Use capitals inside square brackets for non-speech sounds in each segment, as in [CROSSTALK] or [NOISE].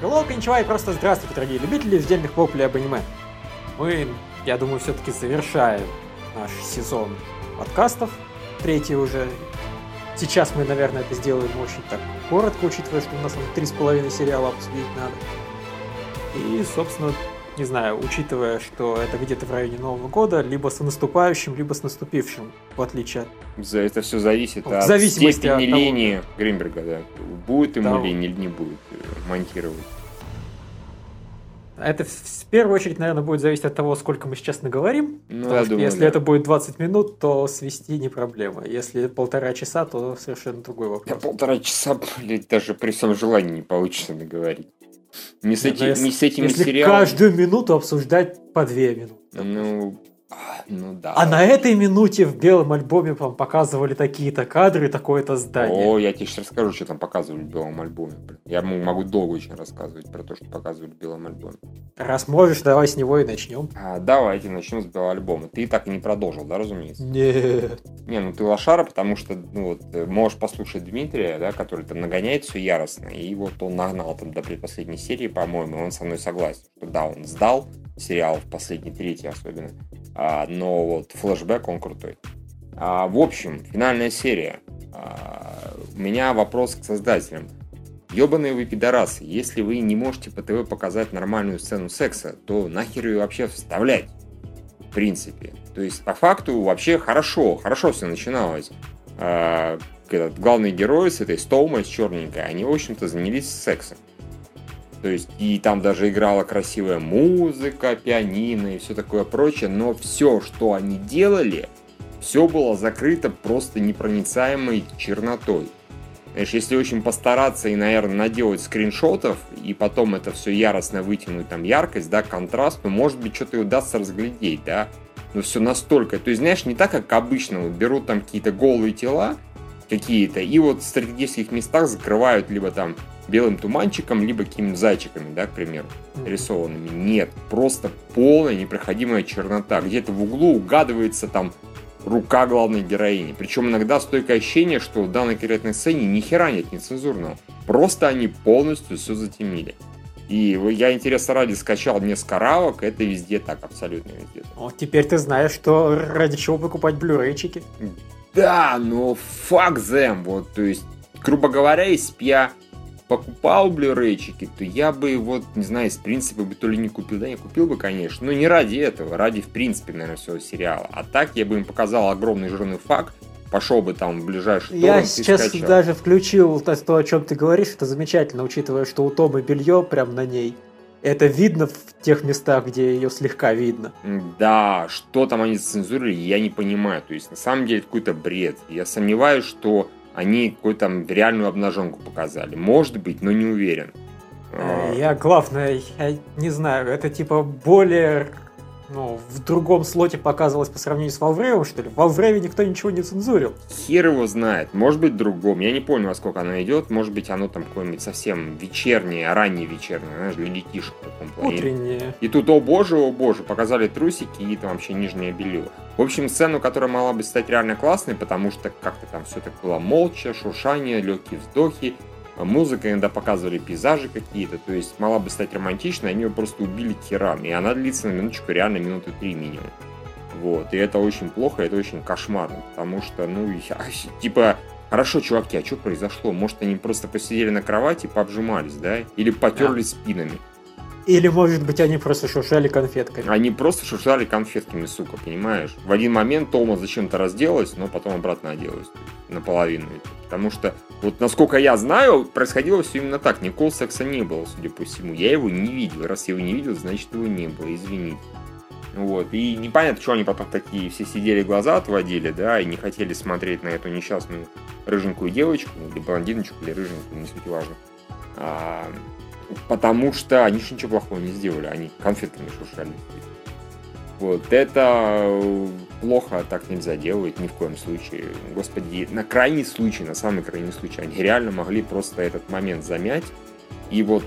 Hello, кончевай, просто здравствуйте, дорогие любители раздельных воплей об аниме. Мы, я думаю, все-таки завершаем наш сезон подкастов, третий уже. Сейчас мы, наверное, это сделаем очень так коротко, учитывая, что у нас три с половиной сериала обсудить надо. И, собственно, не знаю, учитывая, что это где-то в районе Нового года, либо с наступающим, либо с наступившим, в отличие от... За это все зависит В от зависимости степени от того- линии Гринберга, да. Будет ему Того. лень или не будет э, монтировать. Это в первую очередь, наверное, будет зависеть от того, сколько мы сейчас наговорим. Ну, Потому что думаю, если да. это будет 20 минут, то свести не проблема. Если полтора часа, то совершенно другой вопрос. полтора часа, блядь, даже при всем желании не получится наговорить. Не с, Нет, эти- не с этими Если сериалами. каждую минуту обсуждать по две минуты. Ну, ну да. А на этой минуте в белом альбоме вам показывали такие-то кадры, такое-то здание. О, я тебе сейчас расскажу, что там показывали в белом альбоме. Я могу долго очень рассказывать про то, что показывали в белом альбоме. Раз можешь, давай с него и начнем. А, давайте начнем с белого альбома. Ты так и не продолжил, да, разумеется? Нет. Не, ну ты лошара, потому что, ну вот, э, можешь послушать Дмитрия, да, который там нагоняет все яростно, и вот он нагнал там до предпоследней серии, по-моему, и он со мной согласен, что да, он сдал сериал в последней трети особенно, а, но вот флешбэк он крутой. А, в общем, финальная серия. А, у меня вопрос к создателям. Ёбаные вы пидорасы, если вы не можете по ТВ показать нормальную сцену секса, то нахер ее вообще вставлять? В принципе. То есть, по факту, вообще хорошо, хорошо все начиналось. А, этот, главные герои с этой Стоумой, с черненькой, они, в общем-то, занялись сексом. То есть, и там даже играла красивая музыка, пианино и все такое прочее, но все, что они делали, все было закрыто просто непроницаемой чернотой. Знаешь, если очень постараться и, наверное, наделать скриншотов, и потом это все яростно вытянуть, там, яркость, да, контраст, то, может быть, что-то и удастся разглядеть, да. Но все настолько, то есть, знаешь, не так, как обычно, вот берут там какие-то голые тела, какие-то, и вот в стратегических местах закрывают либо там белым туманчиком, либо какими-то зайчиками, да, к примеру, рисованными. Нет, просто полная непроходимая чернота. Где-то в углу угадывается там рука главной героини. Причем иногда стойкое ощущение, что в данной конкретной сцене ни хера нет нецензурного. Просто они полностью все затемили. И я интересно ради скачал несколько равок, это везде так, абсолютно везде. Вот теперь ты знаешь, что ради чего покупать блюрейчики. Да, но fuck them, вот, то есть, грубо говоря, если бы я покупал блюрейчики, то я бы вот, не знаю, из принципа бы то ли не купил, да, я купил бы, конечно, но не ради этого, ради, в принципе, наверное, всего сериала. А так я бы им показал огромный жирный факт, пошел бы там в ближайший Я торрент сейчас скачал. даже включил то, то, о чем ты говоришь, это замечательно, учитывая, что у Томы белье прям на ней. Это видно в тех местах, где ее слегка видно. Да, что там они цензурили, я не понимаю. То есть, на самом деле, какой-то бред. Я сомневаюсь, что они какую-то там реальную обнаженку показали. Может быть, но не уверен. А, Я, главное, я не знаю, это типа более, ну, в другом слоте показывалось по сравнению с Валвревом, что ли? В никто ничего не цензурил. Хер его знает. Может быть, другом. Я не помню, во сколько оно идет. Может быть, оно там какое-нибудь совсем вечернее, раннее вечернее, знаешь, для детишек в таком плане. Утреннее. И тут, о боже, о боже, показали трусики и там вообще нижнее белье. В общем, сцену, которая могла бы стать реально классной, потому что как-то там все так было молча, шуршание, легкие вздохи, музыка, иногда показывали пейзажи какие-то, то есть могла бы стать романтичной, они ее просто убили к херам. И она длится на минуточку реально минуты три минимум. Вот, и это очень плохо, это очень кошмарно, потому что, ну, я, типа, хорошо, чуваки, а что произошло? Может, они просто посидели на кровати, пообжимались, да? Или потерлись спинами? Или, может быть, они просто шуршали конфетками. Они просто шуршали конфетками, сука, понимаешь? В один момент Тома зачем-то разделалась, но потом обратно оделась. Наполовину. Потому что, вот насколько я знаю, происходило все именно так. Никакого секса не было, судя по всему. Я его не видел. Раз я его не видел, значит его не было. Извините. Вот. И непонятно, что они потом такие все сидели, глаза отводили, да, и не хотели смотреть на эту несчастную рыженькую девочку, или блондиночку, или рыженькую, не суть важно. А, потому что они же ничего плохого не сделали, они конфетками шуршали. Вот, это э, плохо, так нельзя делать, ни в коем случае. Господи, на крайний случай, на самый крайний случай, они реально могли просто этот момент замять и вот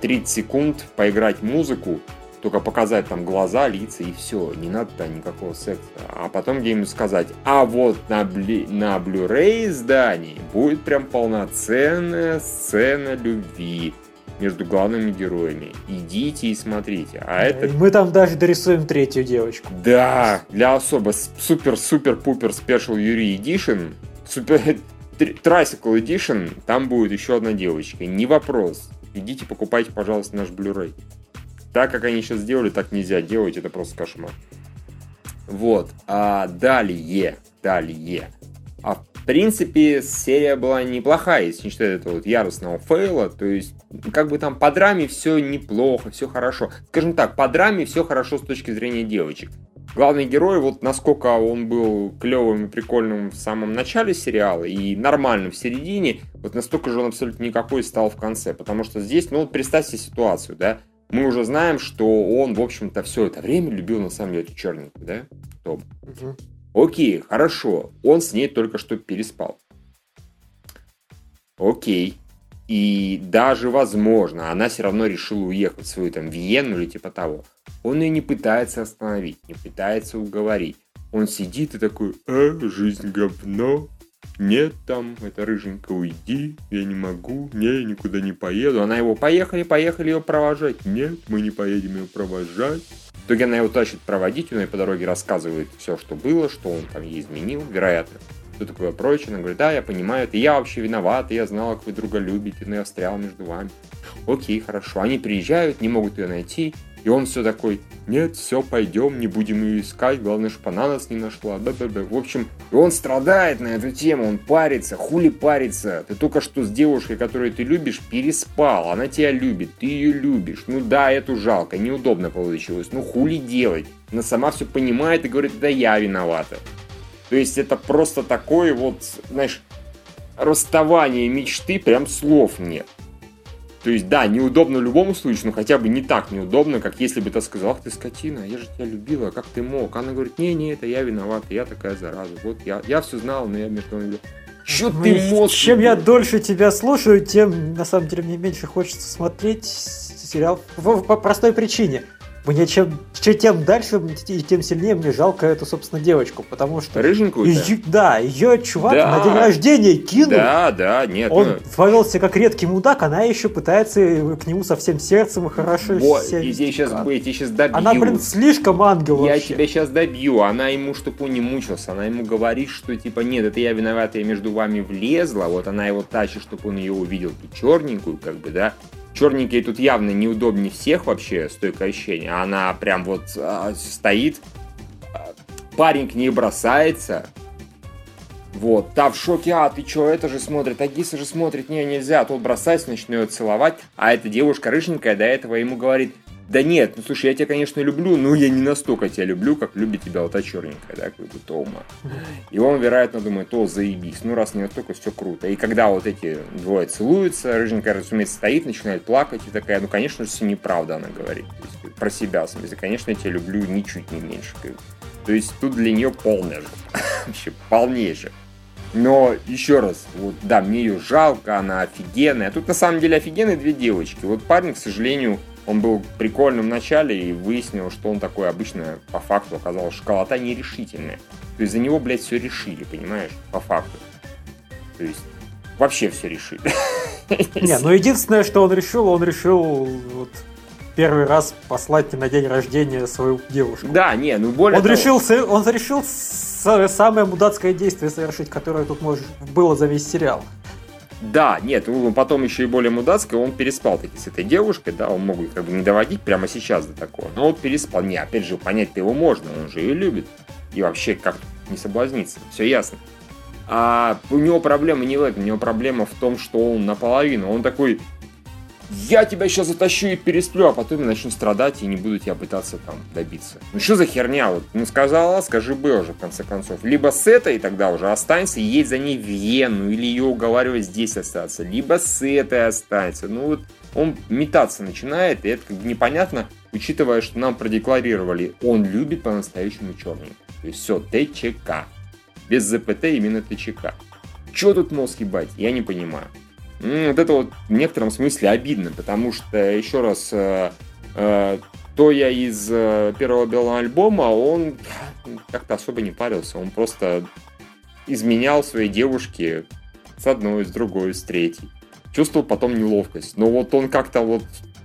30 секунд поиграть музыку, только показать там глаза, лица и все, не надо там никакого секса. А потом где-нибудь сказать, а вот на, бли... на Blu-ray издании будет прям полноценная сцена любви. Между главными героями. Идите и смотрите. А Да, это и мы там даже дорисуем третью девочку. Да, для особо супер-супер-пупер спешл Юрий Edition, супер [LAUGHS] Tricycle Edition, там будет еще одна девочка. Не вопрос. Идите покупайте, пожалуйста, наш Blu-ray. Так, как они сейчас сделали, так нельзя делать, это просто кошмар. Вот. А далее, далее. А в принципе, серия была неплохая, если не считать этого вот яростного фейла. То есть, как бы там по драме все неплохо, все хорошо. Скажем так, по драме все хорошо с точки зрения девочек. Главный герой, вот насколько он был клевым и прикольным в самом начале сериала и нормальным в середине, вот настолько же он абсолютно никакой стал в конце. Потому что здесь, ну вот представьте ситуацию, да, мы уже знаем, что он, в общем-то, все это время любил на самом деле черненькую, да, Том? Мгм. Окей, хорошо. Он с ней только что переспал. Окей. И даже, возможно, она все равно решила уехать в свою там Виену или типа того. Он ее не пытается остановить, не пытается уговорить. Он сидит и такой, а, жизнь говно. Нет там, это рыженька, уйди, я не могу, не, я никуда не поеду. Она его, поехали, поехали ее провожать. Нет, мы не поедем ее провожать. В итоге она его тащит проводить, он ей по дороге рассказывает все, что было, что он там ей изменил, вероятно. Что такое прочее. Она говорит, да, я понимаю, это я вообще виноват, я знала, как вы друга любите, но я встрял между вами. Окей, хорошо. Они приезжают, не могут ее найти, и он все такой, нет, все, пойдем, не будем ее искать, главное, чтобы она нас не нашла. Да-да-да. В общем, и он страдает на эту тему, он парится, хули парится. Ты только что с девушкой, которую ты любишь, переспал, она тебя любит, ты ее любишь. Ну да, эту жалко, неудобно получилось, ну хули делать. Она сама все понимает и говорит, да я виновата. То есть это просто такое вот, знаешь, расставание мечты, прям слов нет. То есть, да, неудобно в любом случае, но хотя бы не так неудобно, как если бы ты сказал, ах ты скотина, я же тебя любила, как ты мог? Она говорит, не-не, это я виновата, я такая зараза. Вот я, я все знал, но я между вами... Чё Ну, ты и мозг... Чем я дольше тебя слушаю, тем на самом деле мне меньше хочется смотреть сериал по, по простой причине. Мне чем, чем тем дальше, и тем сильнее мне жалко эту, собственно, девочку, потому что... Рыженькую да, ее чувак Да. на день рождения кинул. Да, да, нет. Он ну, повелся как редкий мудак, она еще пытается к нему со всем сердцем и хорошо вот, вести. тебе сейчас, я тебе сейчас добью. Она, блин, слишком ангел Я вообще. тебя сейчас добью. Она ему, чтобы он не мучился, она ему говорит, что типа, нет, это я виновата, я между вами влезла. Вот она его тащит, чтобы он ее увидел, черненькую, как бы, да. Черненькая тут явно неудобнее всех вообще, стойкое ощущение. Она прям вот а, стоит, а, парень к ней бросается. Вот, та в шоке, а ты чё, это же смотрит, а Гиса же смотрит, не, нельзя, а тот бросается, начнет целовать, а эта девушка рыженькая до этого ему говорит, да нет, ну слушай, я тебя, конечно, люблю, но я не настолько тебя люблю, как любит тебя вот та черненькая, да, как бы Тома. И он, вероятно, думает, о, заебись, ну раз не настолько, все круто. И когда вот эти двое целуются, рыженькая, разумеется, стоит, начинает плакать, и такая, ну, конечно же, все неправда, она говорит. Есть, про себя, в смысле, конечно, я тебя люблю ничуть не меньше. То есть тут для нее полная же. [LAUGHS] Вообще полнейшая. Но еще раз, вот да, мне ее жалко, она офигенная. Тут на самом деле офигенные две девочки. Вот парень, к сожалению, он был прикольным в начале и выяснил, что он такой обычно по факту оказалась школота нерешительная. То есть за него, блядь, все решили, понимаешь, по факту. То есть вообще все решили. Не, ну единственное, что он решил, он решил вот первый раз послать на день рождения свою девушку. Да, не, ну более Он того- решил, он решил самое мудацкое действие совершить, которое тут может, было за весь сериал. Да, нет, потом еще и более мудацкое, он переспал таки с этой девушкой, да, он мог как бы не доводить прямо сейчас до такого, но вот переспал. Не, опять же, понять-то его можно, он же ее любит. И вообще, как не соблазниться, все ясно. А у него проблема не в этом, у него проблема в том, что он наполовину, он такой, я тебя сейчас затащу и пересплю, а потом я начну страдать и не буду тебя пытаться там добиться. Ну что за херня? Вот, ну сказала, скажи бы уже в конце концов. Либо с этой тогда уже останься и едь за ней в Вену, или ее уговаривай здесь остаться, либо с этой останься. Ну вот он метаться начинает, и это как бы непонятно, учитывая, что нам продекларировали, он любит по-настоящему черненькую. То есть все, ТЧК. Без ЗПТ именно ТЧК. Че тут мозг ебать? Я не понимаю. Вот это вот в некотором смысле обидно, потому что, еще раз, э, э, то я из э, первого белого альбома, он как-то особо не парился. Он просто изменял своей девушке с одной, с другой, с третьей. чувствовал потом неловкость. Но вот он как-то вот...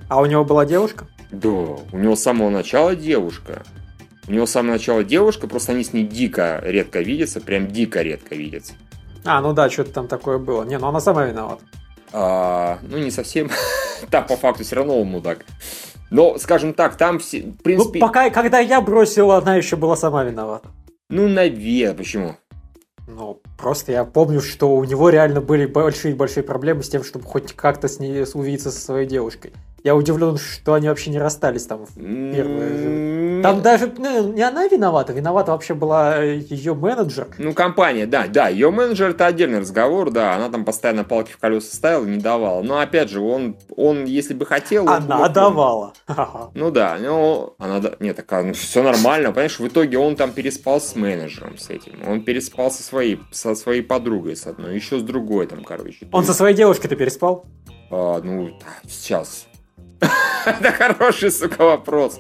А у него была девушка? Да, у него с самого начала девушка. У него с самого начала девушка, просто они с ней дико редко видятся, прям дико редко видятся. А, ну да, что-то там такое было. Не, ну она сама виновата. А, ну, не совсем. [LAUGHS] там, по факту, все равно он мудак. Но, скажем так, там все, в Ну, принципе... пока, когда я бросил, она еще была сама виновата. Ну, наверное, почему? Ну, просто я помню, что у него реально были большие-большие проблемы с тем, чтобы хоть как-то с ней увидеться со своей девушкой. Я удивлен, что они вообще не расстались там в первые же. М, Там даже ну, не она виновата, виновата вообще была ее менеджер. Ну, компания, да, да, ее менеджер это отдельный разговор, да, она там постоянно палки в колеса ставила, не давала. Но опять же, он, он если бы хотел... он Она мог- давала. Ха-ха. Ну да, ну, она, нет, так, ну, все нормально, понимаешь, в итоге он там переспал с менеджером с этим, он переспал со своей, со своей подругой с одной, еще с другой там, короче. Он со своей девушкой-то переспал? А, ну, сейчас. [LAUGHS] Это хороший, сука, вопрос.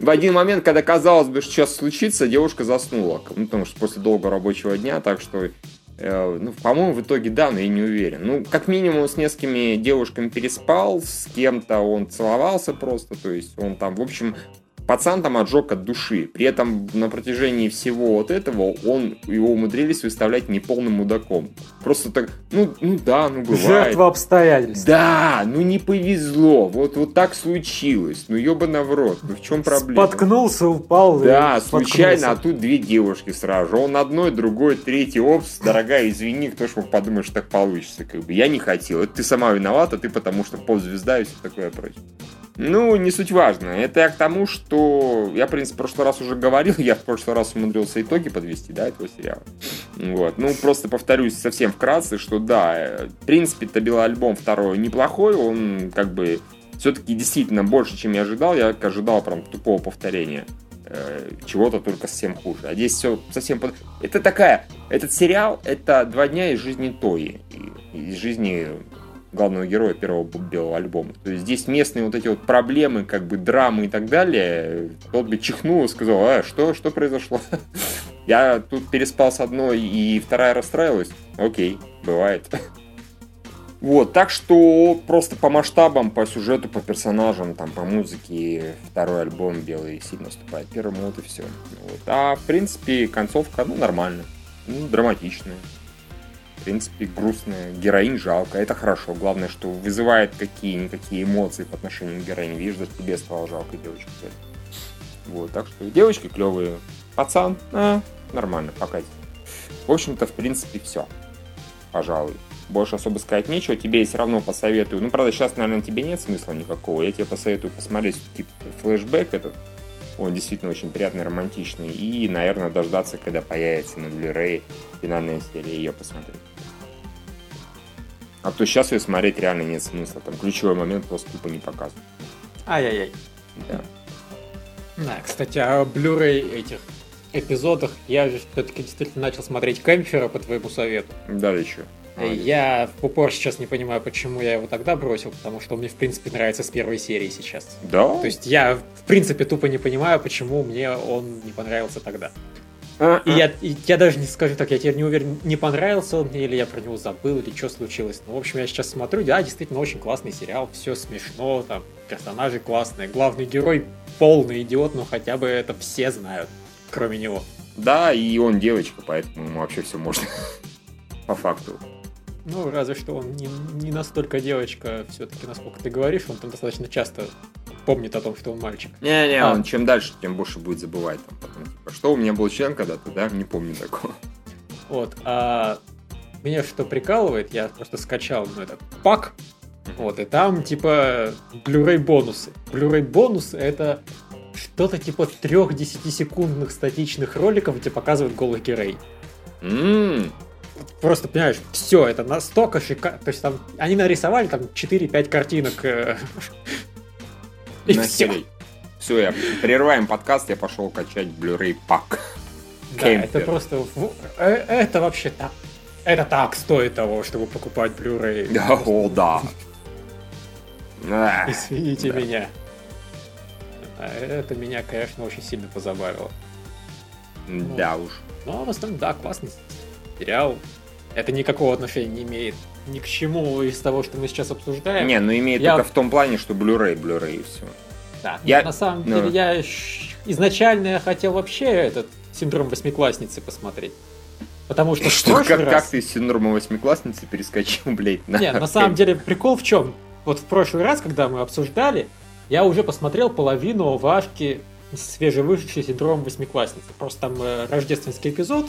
В один момент, когда казалось бы, что сейчас случится, девушка заснула. Ну, потому что после долгого рабочего дня, так что... э, ну, по-моему, в итоге да, но я не уверен. Ну, как минимум, с несколькими девушками переспал, с кем-то он целовался просто, то есть он там, в общем, пацан там отжег от души. При этом на протяжении всего вот этого он его умудрились выставлять неполным мудаком. Просто так, ну, ну да, ну бывает. Жертва обстоятельств. Да, ну не повезло. Вот, вот так случилось. Ну ебано в рот. Ну в чем проблема? Споткнулся, упал. Да, случайно, а тут две девушки сразу. Он одной, другой, третий. Опс, дорогая, извини, кто ж мог подумать, что так получится. Как бы. Я не хотел. Это ты сама виновата, ты потому что поп-звезда и все такое прочее. Ну, не суть важно. Это я к тому, что я, в принципе, в прошлый раз уже говорил, [LAUGHS] я в прошлый раз умудрился итоги подвести, да, этого сериала. Вот. Ну, просто повторюсь совсем вкратце, что да, э, в принципе, Табила альбом второй неплохой, он как бы все-таки действительно больше, чем я ожидал. Я ожидал прям тупого повторения э, чего-то только совсем хуже. А здесь все совсем... под- Это такая... Этот сериал — это два дня из жизни Тои. Из жизни главного героя первого белого альбома. То есть здесь местные вот эти вот проблемы, как бы драмы и так далее, тот бы чихнул и сказал, а, что, что произошло? [LAUGHS] Я тут переспал с одной, и вторая расстраивалась. Окей, бывает. [LAUGHS] Вот, так что просто по масштабам, по сюжету, по персонажам, там, по музыке, второй альбом «Белый» сильно уступает первому, вот и все. Вот. А, в принципе, концовка, ну, нормальная, ну, драматичная. В принципе, грустная. Героинь жалко, это хорошо. Главное, что вызывает какие-никакие эмоции по отношению к героине. Видишь, даже тебе стало жалко девочку. Вот, так что девочки клевые. Пацан, а, нормально, покатит. В общем-то, в принципе, все. Пожалуй. Больше особо сказать нечего. Тебе я все равно посоветую. Ну, правда, сейчас, наверное, тебе нет смысла никакого. Я тебе посоветую посмотреть типа флешбэк этот. Он действительно очень приятный, романтичный. И, наверное, дождаться, когда появится на Blu-ray финальная серия, ее посмотреть. А то сейчас ее смотреть реально нет смысла. Там ключевой момент просто тупо не показывают. Ай-яй-яй. Да. Да, кстати, о Blu-ray этих эпизодах я все-таки действительно начал смотреть Кемпфера по твоему совету. Да, еще. Я в упор сейчас не понимаю, почему я его тогда бросил, потому что он мне, в принципе, нравится с первой серии сейчас. Да? То есть я, в принципе, тупо не понимаю, почему мне он не понравился тогда. А, И я, и я даже не скажу так, я теперь не уверен, не понравился он мне, или я про него забыл, или что случилось. Ну, в общем, я сейчас смотрю, да, действительно очень классный сериал, все смешно, там, персонажи классные, главный герой полный идиот, но хотя бы это все знают, кроме него. Да, и он девочка, поэтому ему вообще все можно. [LAUGHS] По факту. Ну, разве что он не, не настолько девочка, все-таки, насколько ты говоришь, он там достаточно часто помнит о том, что он мальчик. Не-не, А. он чем дальше, тем больше будет забывать. Там, потом, типа, что у меня был член когда-то, да? Не помню такого. Вот, а меня что прикалывает, я просто скачал ну, этот пак, вот, и там, типа, Blu-ray бонусы. Blu-ray бонусы это что-то типа трех 10-секундных статичных роликов, где показывают голых героинь. М, Просто, понимаешь, все, это настолько шикарно. То есть там, они нарисовали там 4-5 картинок. э, И все. я прерываем подкаст, я пошел качать Blu-ray пак. Да, это просто... э, Это вообще так. Это так стоит того, чтобы покупать Blu-ray. О, да. А, Извините Да. меня. А Это меня, конечно, очень сильно позабавило. Да уж. Но в основном, да, классный сериал. Это никакого отношения не имеет ни к чему из того, что мы сейчас обсуждаем. Не, ну имеет Я- только в том плане, что Blu-ray, Blu-ray и все. Да, Я- на самом ну. деле я изначально я хотел вообще этот синдром восьмиклассницы посмотреть. Потому что в Что, прошлый как, раз... как ты с синдромом восьмиклассницы перескочил, блядь, на... Не, на самом деле прикол в чем? Вот в прошлый раз, когда мы обсуждали, я уже посмотрел половину Вашки свежевышедший синдром восьмиклассницы. Просто там э, рождественский эпизод.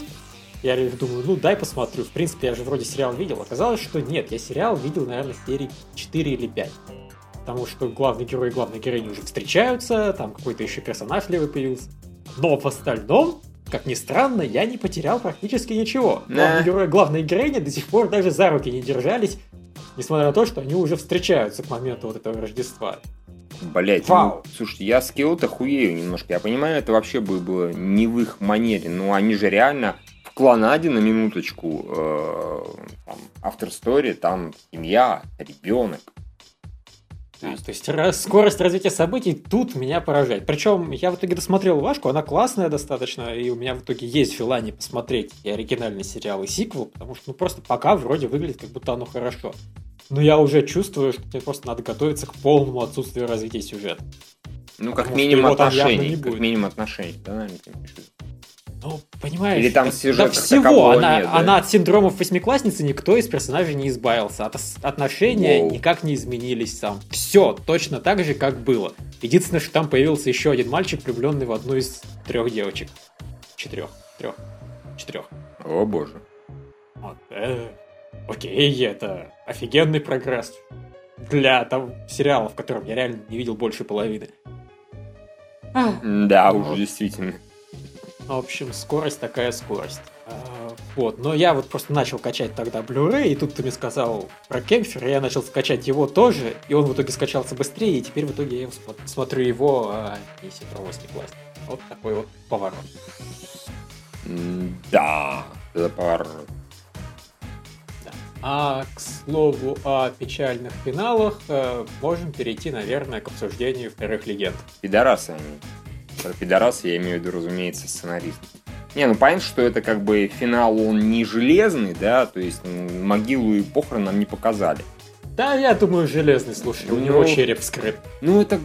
Я думаю, ну дай посмотрю. В принципе, я же вроде сериал видел. Оказалось, что нет, я сериал видел, наверное, серии 4 или 5. Потому что главный герой и главная героиня уже встречаются, там какой-то еще персонаж левый появился. Но в остальном, как ни странно, я не потерял практически ничего. Да. Главный герой и главная героиня до сих пор даже за руки не держались, несмотря на то, что они уже встречаются к моменту вот этого Рождества. Блять, Вау. ну, слушайте, я с Киото хуею немножко. Я понимаю, это вообще бы было не в их манере, но они же реально клонаде на минуточку э, там, After Story, там семья, ребенок. То есть, То есть раз- скорость развития событий тут меня поражает. Причем я в итоге досмотрел Вашку, она классная достаточно, и у меня в итоге есть желание посмотреть и оригинальный сериал, и сиквел, потому что ну просто пока вроде выглядит как будто оно хорошо. Но я уже чувствую, что тебе просто надо готовиться к полному отсутствию развития сюжета. ну, как потому минимум отношений. Как минимум отношений, да, наверное, Ну, понимаешь, Или там сюжет как всего. Она, нет, да? она от синдромов восьмиклассницы никто из персонажей не избавился. От отношения Воу. никак не изменились там. Все точно так же, как было. Единственное, что там появился еще один мальчик, влюбленный в одну из трех девочек. Четырех. Трех. Четырех. О боже. Вот. Э, окей, это офигенный прогресс. Для того сериала, в котором я реально не видел больше половины. А, Да, Ну уже вот. действительно. В общем, скорость такая скорость. А, Вот, но я вот просто начал качать тогда Blu-ray, и тут ты мне сказал про Кемфер, и я начал скачать его тоже, и он в итоге скачался быстрее, и теперь в итоге я смотрю его, а не Синдром восьмиклассник. Вот такой вот поворот. Да, это поворот. А к слову о печальных финалах, э, можем перейти, наверное, к обсуждению вторых легенд. Пидорасы они. Про пидорасы я имею в виду, разумеется, сценарист. Не, ну понятно, что это как бы финал, он не железный, да, то есть м, могилу и похорон нам не показали. Да, я думаю, железный, слушай, у Ну, него череп вскрыт. Ну, это,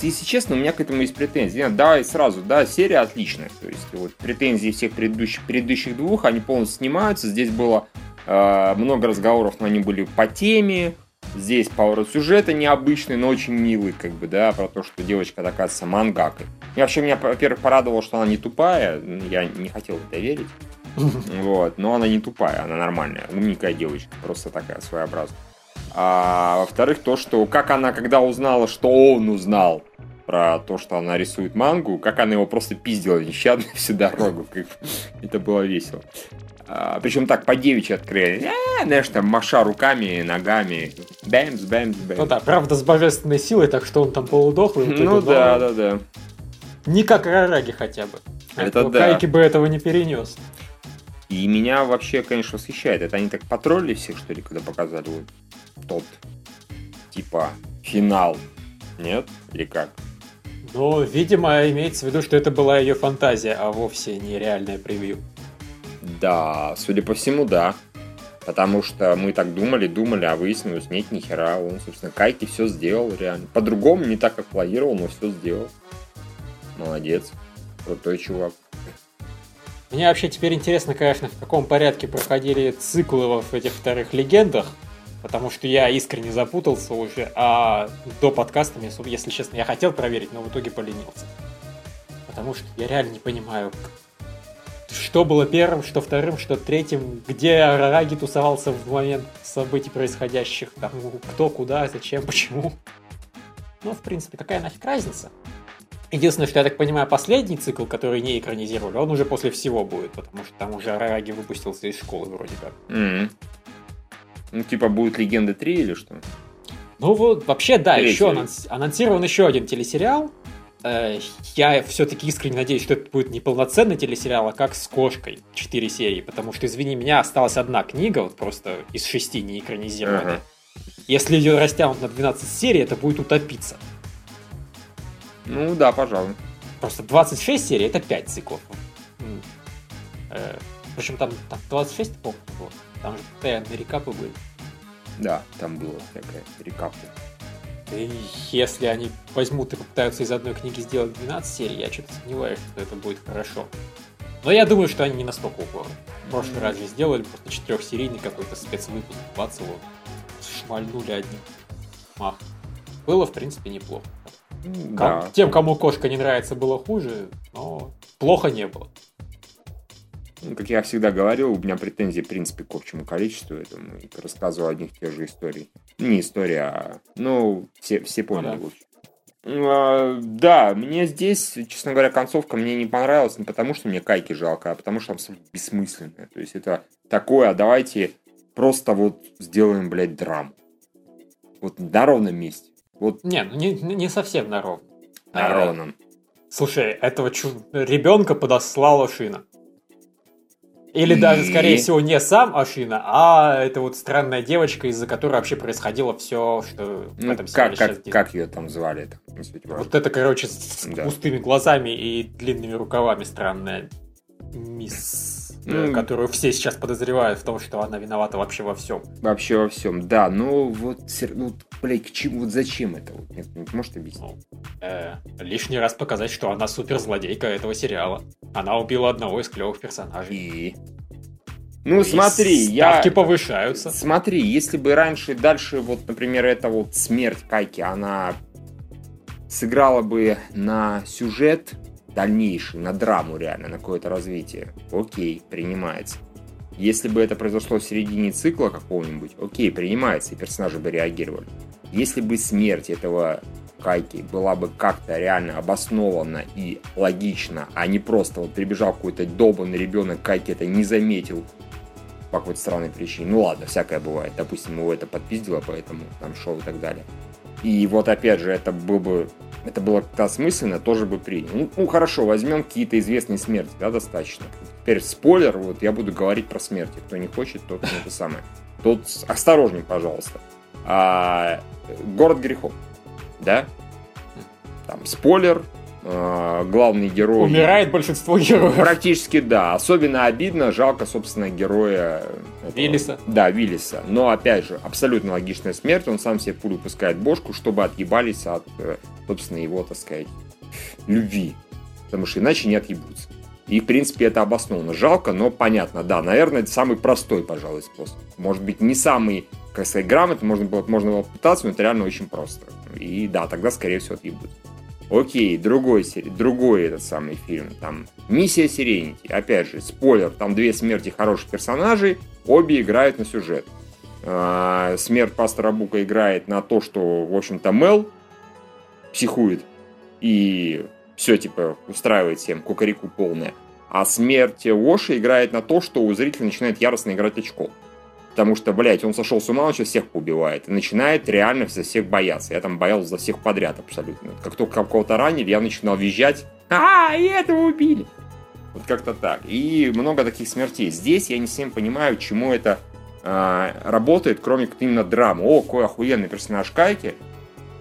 если честно, у меня к этому есть претензии. Нет, давай сразу, да, серия отличная. То есть, вот претензии всех предыдущих, предыдущих двух, они полностью снимаются. Здесь было э, много разговоров, но они были по теме. Здесь поворот сюжета необычный, но очень милый, как бы, да, про то, что девочка оказывается мангакой. И вообще, меня, во-первых, порадовало, что она не тупая. Я не хотел в это верить. [LAUGHS] Вот, но она не тупая, она нормальная, умненькая девочка, просто такая своеобразная. А во-вторых, то, что как она, когда узнала, что он узнал про то, что она рисует мангу, как она его просто пиздила нещадно [LAUGHS] всю дорогу. Как... Это было весело. А, причем так по девичьи открыли. А, знаешь, там маша руками, ногами. Бэмс, бэмс, бэмс. Ну да, правда, с божественной силой, так что он там полудохлый. в итоге, Ну да, да, да. Не как Рараги хотя бы. Это А то да. Кайки бы этого не перенес. И меня вообще, конечно, восхищает. Это они так потроллили всех, что ли, когда показали вот тот, типа, финал. Нет? Или как? Но, видимо, имеется в виду, что это была ее фантазия, а вовсе не реальное превью. Да, судя по всему, да. Потому что мы так думали, думали, а выяснилось, нет, ни хера. Он, собственно, Кайки все сделал реально. По-другому, не так, как планировал, но все сделал. Молодец. Крутой чувак. Мне вообще теперь интересно, конечно, в каком порядке проходили циклы в этих вторых легендах, потому что я искренне запутался уже, а до подкаста, если честно, я хотел проверить, но в итоге поленился. Потому что я реально не понимаю, что было первым, что вторым, что третьим, где Рараги тусовался в момент событий происходящих, там, кто, куда, зачем, почему. Ну, в принципе, какая нафиг разница? Единственное, что я так понимаю, последний цикл, который не экранизировали, он уже после всего будет, потому что там уже Араги выпустился из школы вроде как. М. Ну, типа, будет Легенда 3 или что? Ну вот, вообще, да, Третий. еще анонс- анонсирован еще один телесериал. Э, Я все-таки искренне надеюсь, что это будет не полноценный телесериал, а как с кошкой 4 серии, потому что, извини меня, осталась одна книга, вот просто из шести не экранизированная. Ага. Если ее растянут на 12 серий, это будет утопиться. Ну да, пожалуй. Просто 26 серий это 5 циклов. Э, Причем там, там 26, помню, было. Там же постоянные рекапы были. Да, там было всякое рекапы. И если они возьмут и попытаются из одной книги сделать 12 серий, я что-то сомневаюсь, что это будет хорошо. Но я думаю, что они не настолько упорны. В прошлый раз же сделали просто четырехсерийный какой-то спецвыпуск, бац его, шмальнули одним мах. Было, в принципе, неплохо. Да. Тем, кому кошка не нравится, было хуже, но плохо не было. Ну, как я всегда говорил, у меня претензии, в принципе, к общему количеству этому. И рассказывал одних и тех же историй. Не история, а... Ну, все, все поняли Ну. А, Да, мне здесь, честно говоря, концовка мне не понравилась не потому, что мне кайки жалко, а потому что абсолютно бессмысленная. То есть это такое, а давайте просто вот сделаем, блядь, драму. Вот на ровном месте. Вот Не, ну не, не совсем на ровном. на А, ровном. Слушай, этого чу- ребенка подослала Шина. Или даже, скорее всего, не сам Ашина, а это вот странная девочка, из-за которой вообще происходило все, что в Ну, этом как, как, как ее там звали? Важно. Вот это, короче, с Да. пустыми глазами и длинными рукавами странная мисс, Ну, которую все сейчас подозревают в том, что она виновата вообще во всем. Вообще во всем, да. Ну вот, ну, блядь, к чему, вот зачем это? Вот, нет, не может объяснить? Ну, э, лишний раз показать, что она суперзлодейка этого сериала. Она убила одного из клевых персонажей. И... Ну, И смотри, я... Ставки повышаются. Смотри, если бы раньше, дальше, вот, например, эта вот смерть Кайки, она сыграла бы на сюжет дальнейший, на драму реально, на какое-то развитие, окей, принимается. Если бы это произошло в середине цикла какого-нибудь, окей, принимается, и персонажи бы реагировали. Если бы смерть этого Кайки была бы как-то реально обоснована и логична, а не просто вот прибежал какой-то долбанный ребенок, Кайки это не заметил, по какой-то странной причине. Ну ладно, всякое бывает. Допустим, его это подпиздило, поэтому там шел и так далее. И вот опять же, это было бы это было как-то осмысленно, тоже бы принял. Ну, ну, хорошо, возьмем какие-то известные смерти, да, достаточно. Теперь спойлер, вот я буду говорить про смерти. Кто не хочет, тот это самое. Тут осторожней, пожалуйста. А, город грехов, да? Там спойлер, главный герой... Умирает большинство героев. Практически да. Особенно обидно, жалко, собственно, героя... этого- Виллиса. Да, Виллиса. Но, опять же, абсолютно логичная смерть. Он сам себе пулю пускает бошку, чтобы отъебались от, э, собственно, его, так сказать, любви. Потому что иначе не отъебутся. И, в принципе, это обосновано. Жалко, но понятно, да. Наверное, это самый простой, пожалуй, способ. Может быть, не самый, как сказать, грамотный, можно было, можно было попытаться, но это реально очень просто. И да, тогда, скорее всего, отъебутся. Окей, другой, другой этот самый фильм. Там Миссия Сиренити. Опять же, спойлер, там две смерти хороших персонажей, обе играют на сюжет. А, Смерть пастора Бука играет на то, что, в общем-то, Мел психует и все, типа, устраивает всем кукареку полное. А смерть Оши играет на то, что у зрителя начинает яростно играть очко. Потому что, блядь, он сошел с ума, он сейчас всех поубивает. И начинает реально за всех бояться. Я там боялся за всех подряд абсолютно. Как только кого-то ранили, я начинал визжать. А, и этого убили. Вот как-то так. И много таких смертей. Здесь я не совсем понимаю, чему это а, работает, кроме как именно драмы. О, какой охуенный персонаж Кайки.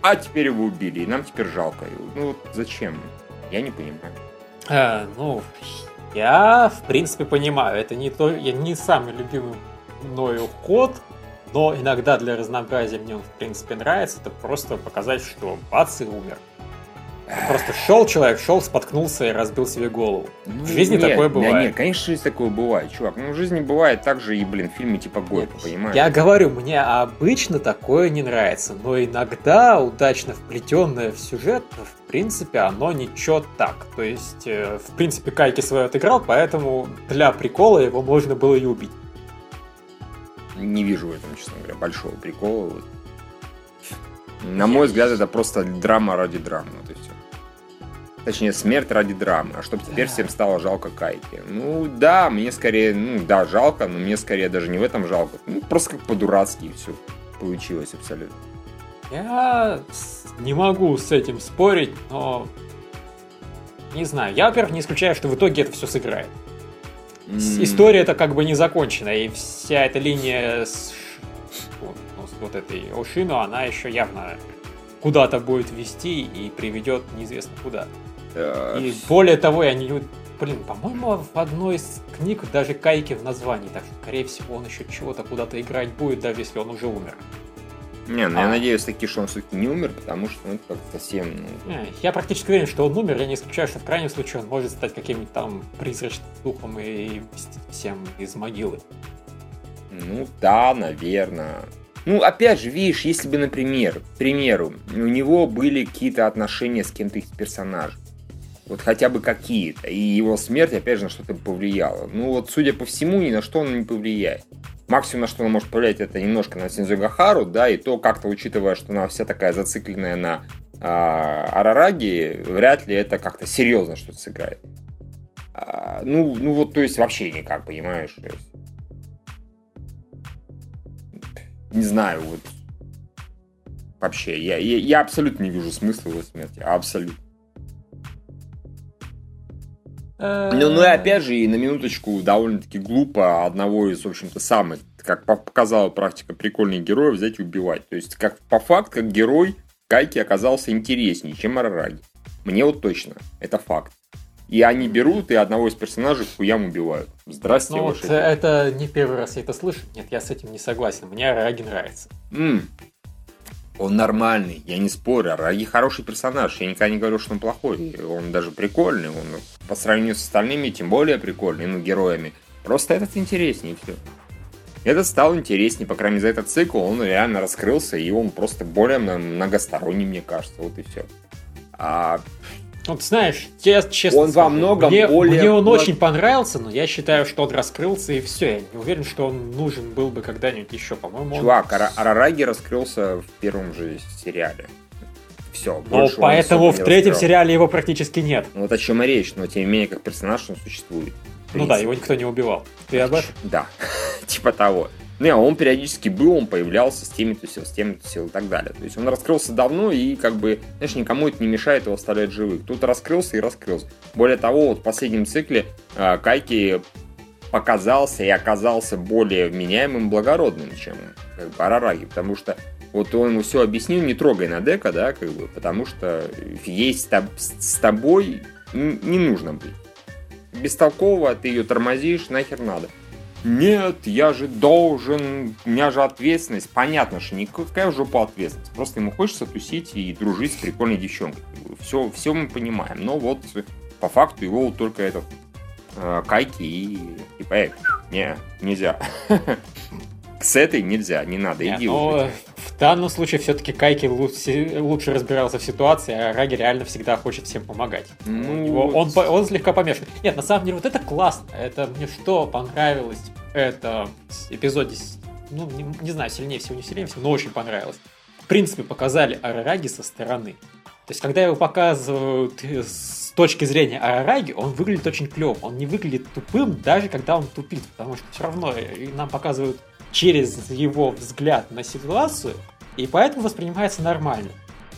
А теперь его убили, и нам теперь жалко. Ну вот зачем? Я не понимаю. Э, ну, я, в принципе, понимаю, это не, то, я не самый любимый мною ход, но иногда для разнообразия мне он, в принципе, нравится. Это просто показать, что бац и умер. Просто шел человек, шел, споткнулся и разбил себе голову. Ну, В жизни нет, такое да бывает. нет, конечно, в жизни такое бывает, чувак. Ну, в жизни бывает так же и, блин, в фильме типа Горько, понимаешь? Я говорю, мне обычно такое не нравится, но иногда удачно вплетенное в сюжет, в принципе, оно ничего так. То есть, э, в принципе, Кайки свое отыграл, поэтому для прикола его можно было и убить. Не вижу в этом, честно говоря, большого прикола. вот. На мой взгляд, это просто драма ради драмы, вот и все. Точнее, смерть ради драмы. А чтобы теперь всем стало жалко Кайки. Ну, да, мне скорее, ну, да, жалко, но мне скорее даже не в этом жалко. Ну, просто как по-дурацки все получилось абсолютно. Я не могу с этим спорить, но... Не знаю. Я, во-первых, не исключаю, что в итоге это все сыграет. История это как бы не закончена, и вся эта линия с, вот, ну, вот этой Ошино, она еще явно куда-то будет вести и приведет неизвестно куда. э, И более того, я не, блин, по-моему, в одной из книг даже Кайки в названии, так что, скорее всего, он еще чего-то куда-то играть будет, даже если он уже умер. Не, ну а... я надеюсь таки, что он все-таки не умер, потому что ну, это как-то совсем... Ну... Не, я практически уверен, что он умер, я не исключаю, что в крайнем случае он может стать каким-нибудь там призрачным духом и всем из могилы. Ну да, наверное. Ну, опять же, видишь, если бы, например, к примеру, у него были какие-то отношения с кем-то из персонажей, вот хотя бы какие-то, и его смерть, опять же, на что-то повлияла. Ну вот, судя по всему, ни на что он не повлияет. Максимум, на что она может повлиять, это немножко на Синзу Гахару, да, и то как-то, учитывая, что она вся такая зацикленная на а, Арараги, вряд ли это как-то серьезно что-то сыграет. А, ну, ну вот, то есть вообще никак, понимаешь? не знаю, вот вообще, я, я, я абсолютно не вижу смысла в его смерти, абсолютно. Ну, ну и опять же, и на минуточку довольно-таки глупо одного из, в общем-то, самых, как показала практика, прикольных героев взять и убивать. То есть, как по факту, как герой, Кайки оказался интереснее, чем Арараги. Мне вот точно, это факт. И они берут и одного из персонажей хуям убивают. Здрасте, ну, вот это не первый раз я это слышу. Нет, я с этим не согласен. Мне Раги нравится. Mm. Он нормальный, я не спорю. Раги хороший персонаж. Я никогда не говорю, что он плохой. Он даже прикольный. Он по сравнению с остальными тем более прикольный, ну, героями. Просто этот интереснее, все. Этот стал интереснее, по крайней мере, за этот цикл он реально раскрылся, и он просто более многосторонний, мне кажется, вот и все. А вот знаешь, я честно Он скажу, во многом мне, более... Мне он очень понравился, но я считаю, что он раскрылся и все. Я не уверен, что он нужен был бы когда-нибудь еще, по-моему. Чувак, он... Арараги раскрылся в первом же сериале. Все. Но поэтому в третьем сериале его практически нет. Ну вот о чем и речь, но тем не менее, как персонаж он существует. Ну да, его никто не убивал. Ты об этом? Да, [LAUGHS] типа того. Не, он периодически был, он появлялся с теми-то сил, с теми-то сил и так далее. То есть он раскрылся давно, и как бы, знаешь, никому это не мешает его оставлять живых. Тут раскрылся и раскрылся. Более того, вот в последнем цикле э, Кайки показался и оказался более вменяемым, благородным, чем как бы, Арараги, потому что вот он ему все объяснил, не трогай на дека, да, как бы, потому что есть с тобой не нужно быть. Бестолково ты ее тормозишь, нахер надо. Нет, я же должен, у меня же ответственность. Понятно, что никакая уже по ответственность. Просто ему хочется тусить и дружить с прикольной девчонкой. Все, все мы понимаем. Но вот по факту его вот только этот э, кайки и типа, эй, не, нельзя. [LAUGHS] С этой нельзя, не надо, иди уже. В данном случае все-таки Кайки лучше, разбирался в ситуации, а Раги реально всегда хочет всем помогать. Ну, Его, он, он слегка помешан. Нет, на самом деле, вот это классно. Это мне что понравилось. Это эпизоде, ну, не, не знаю, сильнее всего, не сильнее всего, но очень понравилось. В принципе, показали Арараги со стороны. То есть, когда его показывают с точки зрения Арараги, он выглядит очень клево. Он не выглядит тупым, даже когда он тупит, потому что все равно нам показывают через его взгляд на ситуацию, и поэтому воспринимается нормально.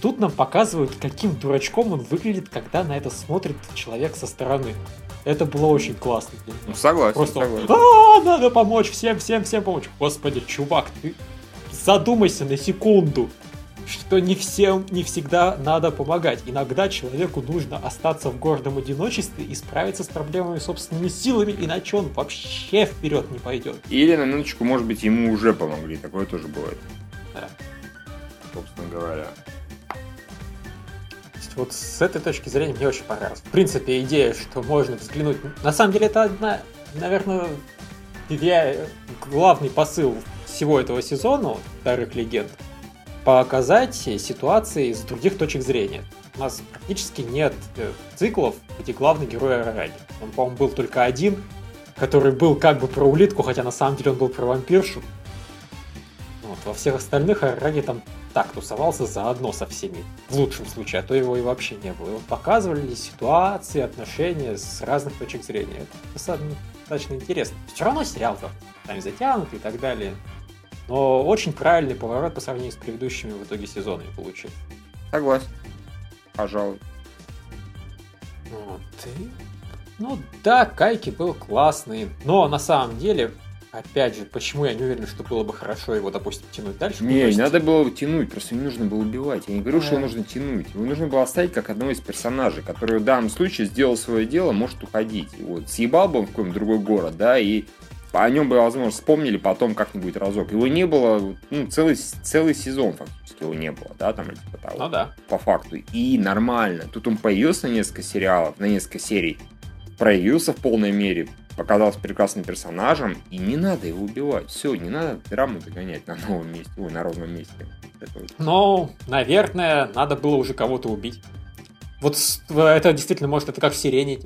Тут нам показывают, каким дурачком он выглядит, когда на это смотрит человек со стороны. Это было очень классно. Ну, согласен, Просто согласен. А, надо помочь всем, всем, всем помочь. Господи, чувак, ты задумайся на секунду что не всем, не всегда надо помогать. Иногда человеку нужно остаться в гордом одиночестве и справиться с проблемами собственными силами, иначе он вообще вперед не пойдет. Или на минуточку, может быть, ему уже помогли. Такое тоже бывает. Да. Собственно говоря. Вот с этой точки зрения мне очень понравилось. В принципе, идея, что можно взглянуть... На самом деле, это одна, наверное, я... главный посыл всего этого сезона «Старых легенд», показать ситуации с других точек зрения. У нас практически нет э, циклов, где главный герой Арараги. Он, по-моему, был только один, который был как бы про улитку, хотя на самом деле он был про вампиршу. Вот. Во всех остальных Арараги там так тусовался заодно со всеми, в лучшем случае, а то его и вообще не было. И вот показывали ситуации, отношения с разных точек зрения. Это достаточно интересно. Все равно сериал там затянут и так далее. Но очень правильный поворот по сравнению с предыдущими в итоге сезонами получил. Согласен. Пожалуй. Вот. И... Ну да, Кайки был классный, но на самом деле опять же, почему я не уверен, что было бы хорошо его, допустим, тянуть дальше? Не, то не есть- надо было тянуть, просто не нужно было убивать. Я не говорю, что Да. его нужно тянуть. Его нужно было оставить как одного из персонажей, который в данном случае сделал свое дело, может уходить. И вот съебал бы он в какой-нибудь другой город, да, и о нем бы, возможно, вспомнили потом как-нибудь разок. Его не было, ну, целый, целый сезон фактически его не было, да, там, типа того Ну да. по факту. И нормально. Тут он появился на несколько сериалов, на несколько серий, проявился в полной мере, показался прекрасным персонажем, и не надо его убивать. Все, не надо драму догонять на новом месте, ой, на ровном месте. Вот. Ну, наверное, надо было уже кого-то убить. Вот это действительно, может, это как в Сирене.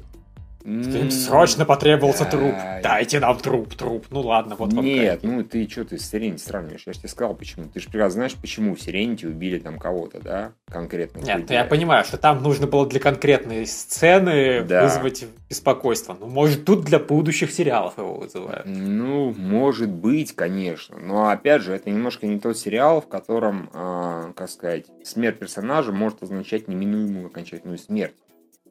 Им срочно потребовался да. труп. Дайте нам труп, труп. Ну ладно, вот вам Нет, кайф. ну ты что ты с Сиренити сравниваешь? Я же тебе сказал, почему. Ты же прекрасно знаешь, почему в Сиренити убили там кого-то, да? Конкретно. Нет, я понимаю, что там нужно было для конкретной сцены Да. вызвать беспокойство. Ну, может, тут для будущих сериалов его вызывают. Ну, может быть, конечно. Но опять же, это немножко не тот сериал, в котором, а, как сказать, смерть персонажа может означать неминуемую окончательную смерть.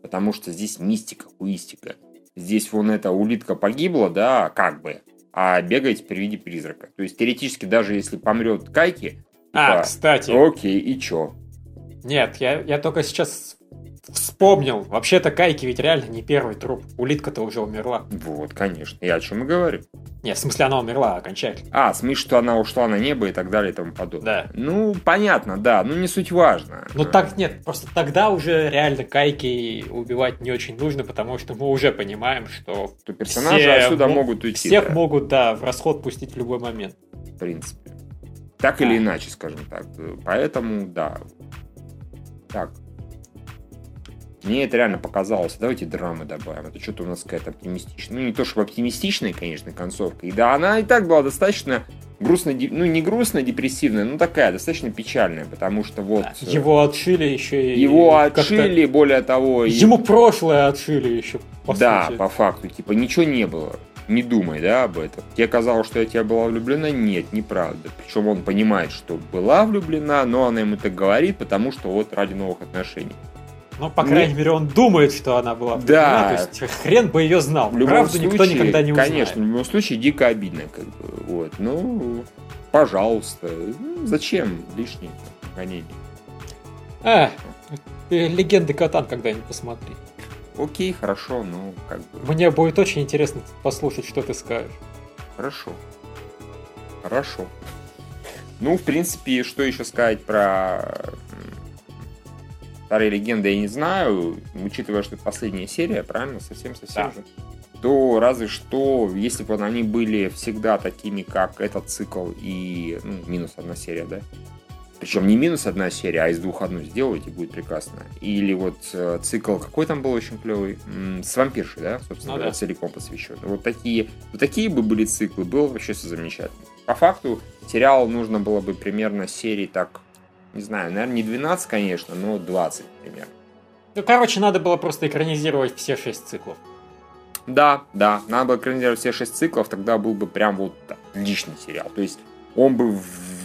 Потому что здесь мистика, хуистика. Здесь вон эта улитка погибла, да, как бы, а бегаете при виде призрака. То есть, теоретически, даже если помрет Кайки, А, типа, кстати, окей, и чё? нет, я, я только сейчас вспомнил. Вообще-то Кайки ведь реально не первый труп. Улитка-то уже умерла. Вот, конечно. Я о чем и говорю. Не, в смысле, она умерла окончательно. А, в смысле, что она ушла на небо и так далее и тому подобное. Да. Ну, понятно, да, ну не суть важно. Ну так нет, просто тогда уже реально Кайки убивать не очень нужно, потому что мы уже понимаем, что что персонажи все отсюда мо- могут уйти. всех да, могут, да, в расход пустить в любой момент. в принципе. Так Да. или иначе, скажем так. Поэтому, да. Так. Мне это реально показалось. Давайте драмы добавим. Это что-то у нас какая-то оптимистичная. Ну, не то чтобы оптимистичная, конечно, концовка. И да, она и так была достаточно грустно, де- ну, не грустно депрессивная, но такая, достаточно печальная, потому что вот... Э, Его отшили еще и... его отшили, более того... и- Ему прошлое отшили еще, по да, сути. по факту, типа, ничего не было. Не думай, да, об этом. Тебе казалось, что я тебя была влюблена? Нет, неправда. Причем он понимает, что была влюблена, но она ему так говорит, потому что вот ради новых отношений. Ну, по Не- крайней мере, он думает, что она была Да. влюблена, То есть хрен бы ее знал. В любом Правду случае, никто никогда не узнает. Конечно, в любом случае дико обидно, как бы. Вот. Ну, пожалуйста. Ну, Зачем лишние гонения? А, ты легенды Катан когда-нибудь посмотри. Окей, хорошо, ну, как бы, Мне будет очень интересно послушать, что ты скажешь. хорошо. Хорошо. Ну, в принципе, что еще сказать про старые легенды, я не знаю, учитывая, что это последняя серия, правильно, совсем-совсем Да. же, то разве что, если бы они были всегда такими, как этот цикл и ну, минус одна серия, да? Причем не минус одна серия, а из двух одну сделайте, будет прекрасно. Или вот э, цикл, какой там был очень клевый? М, С вампиршей, да, собственно Ну да. целиком посвящен. Вот такие, вот такие бы были циклы, было вообще все замечательно. По факту, сериал нужно было бы примерно серий так, не знаю, наверное, не 12, конечно, но 20 примерно. Ну, короче, надо было просто экранизировать все шесть циклов. Да, да, надо было экранизировать все шесть циклов, тогда был бы прям вот отличный сериал. То есть он бы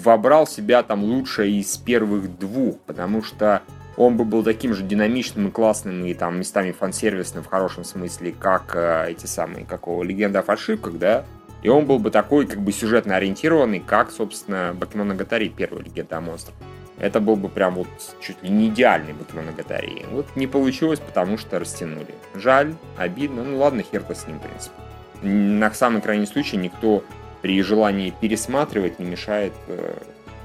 вобрал в себя там лучшее из первых двух, потому что он бы был таким же динамичным и классным, и там местами фан-сервисным в хорошем смысле, как э, эти самые, какого «Легенда о фальшивках», да? И он был бы такой, как бы сюжетно ориентированный, как, собственно, Бакимон Гатари, первая «Легенда о монстрах». Это был бы прям вот чуть ли не идеальный Бакимон Гатари. Вот не получилось, потому что растянули. Жаль, обидно, ну ладно, хер-то с ним, в принципе. На самый крайний случай никто при желании пересматривать не мешает э,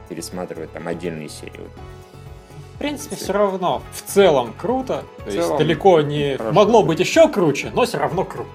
пересматривать там отдельные серии. В принципе, все равно. В целом круто. То есть целом далеко не... хорошо. Могло быть еще круче, но все равно круто.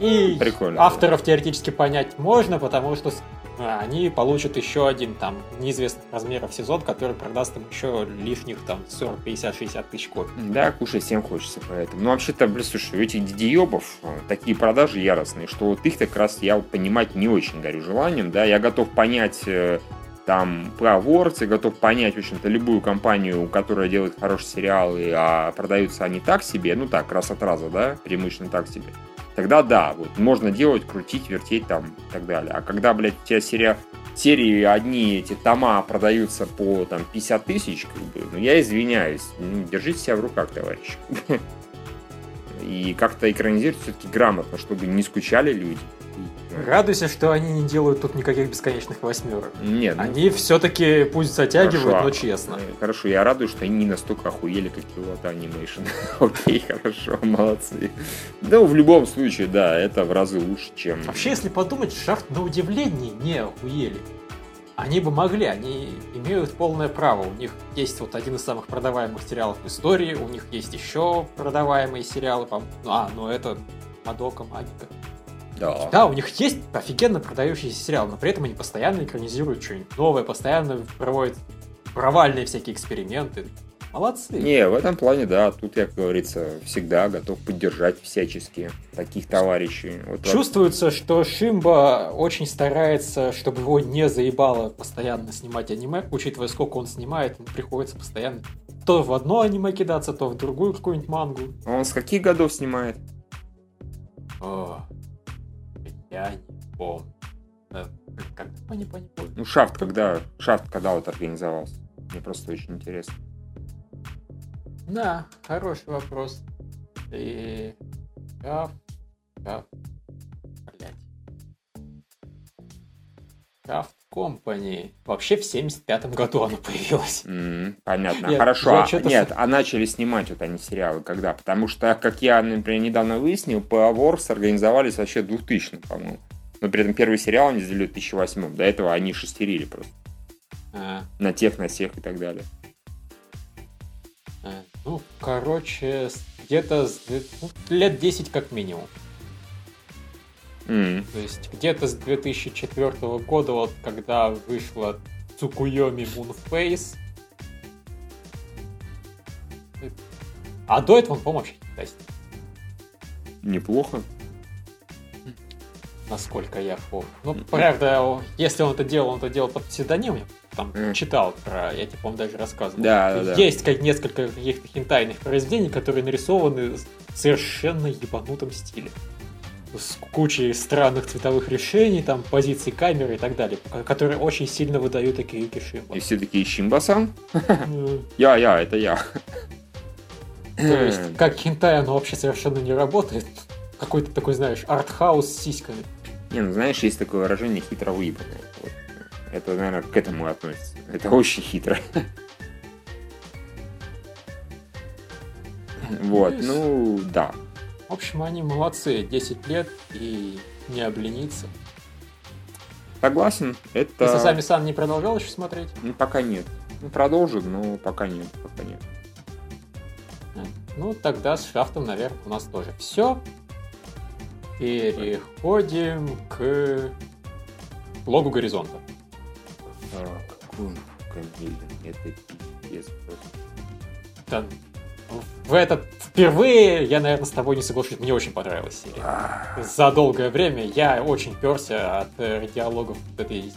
И Прикольно, авторов теоретически понять можно, потому что они получат еще один там неизвестных размеров сезон, который продаст им еще лишних там 40, 50, 60 тысяч копий. Да, кушать всем хочется поэтому. Ну, вообще-то, блин, слушай, у этих дидиебов э, такие продажи яростные, что вот их как раз я понимать не очень горю желанием, да, я готов понять э, там про Вордс, я готов понять, в общем-то, любую компанию, которая делает хорошие сериалы, а продаются они так себе, ну так, раз от раза, да, преимущественно так себе. Тогда да, вот можно делать, крутить, вертеть там и так далее. А когда, блядь, у тебя серия, серии одни эти тома продаются по там 50 тысяч, как бы, ну я извиняюсь, ну, держите себя в руках, товарищ. [LAUGHS] И как-то экранизировать все-таки грамотно, чтобы не скучали люди. Радуйся, что они не делают тут никаких бесконечных восьмерок. Нет, ну, Они все-таки пусть затягивают, Хорошо. но честно. э, Хорошо, я радуюсь, что они не настолько охуели, как Kyoto Animation. [LAUGHS] Окей, хорошо, молодцы. Ну, в любом случае, да, это в разы лучше, чем... Вообще, если подумать, Шафт на удивление не охуели. Они бы могли, они имеют полное право. У них есть вот один из самых продаваемых сериалов в истории, у них есть еще продаваемые сериалы. по- А, ну это Мадока, Магика. Да. Да, у них есть офигенно продающийся сериал, но при этом они постоянно экранизируют что-нибудь новое, постоянно проводят провальные всякие эксперименты. Молодцы. Не, в этом плане, да, тут я, как говорится, всегда готов поддержать всячески таких товарищей. Вот во- Чувствуется, что Шимба очень старается, чтобы его не заебало постоянно снимать аниме, учитывая, сколько он снимает, ему приходится постоянно то в одно аниме кидаться, то в другую какую-нибудь мангу. А Он с каких годов снимает? О, я не помню. По не помню. Ну, Шафт, когда... Шафт, когда вот организовался? Мне просто очень интересно. Да, хороший вопрос. И... Каф... Каф... Блять. Кафт Компани. Вообще в 75-м году оно появилось. М, понятно. Я- Хорошо. я а- нет, а начали снимать вот они сериалы когда? Потому что, как я, например, недавно выяснил, Awards организовались вообще 2000 по-моему. Но при этом первый сериал они сделали в 2008 До этого они шестерили просто. А, На тех, на всех и так далее. а, ну, короче, где-то ну, лет 10 как минимум. М, То есть где-то с 2004 года, вот когда вышла Цукуйоми Moonface. А до этого он, по-моему, вообще. Неплохо. насколько я помню. Ну, правда, о, если он это делал, он это делал под псевдонимом. Там Мгм. читал про, я тебе, по-моему, даже рассказывал. Да, да, да. Есть как несколько каких-то хентайных произведений, которые нарисованы в совершенно ебанутом стиле. С кучей странных цветовых решений, там, позиций камеры и так далее, ко- которые очень сильно выдают такие Кишима. И все такие Щимбасан? Э, Я, я, это я. То есть, как хентай, оно вообще совершенно не работает. Какой-то такой, знаешь, артхаус с сиськами. Не, ну знаешь, есть такое выражение хитро выебанное. Вот. Это, наверное, к этому относится. Это очень хитро. [LAUGHS] Вот, ну да. В общем, они молодцы, 10 лет и не облениться. Согласен, это... Ты сами сан не продолжал еще смотреть? Ну, пока нет. Ну, продолжит, но пока нет, пока нет. Ну, тогда с шафтом, наверное, у нас тоже все. Переходим к логу горизонта. А, какой он это пиздец просто. Да, в этот впервые я, наверное, с тобой не соглашусь. Мне очень понравилась серия. А, За долгое время я очень перся от э, диалогов этой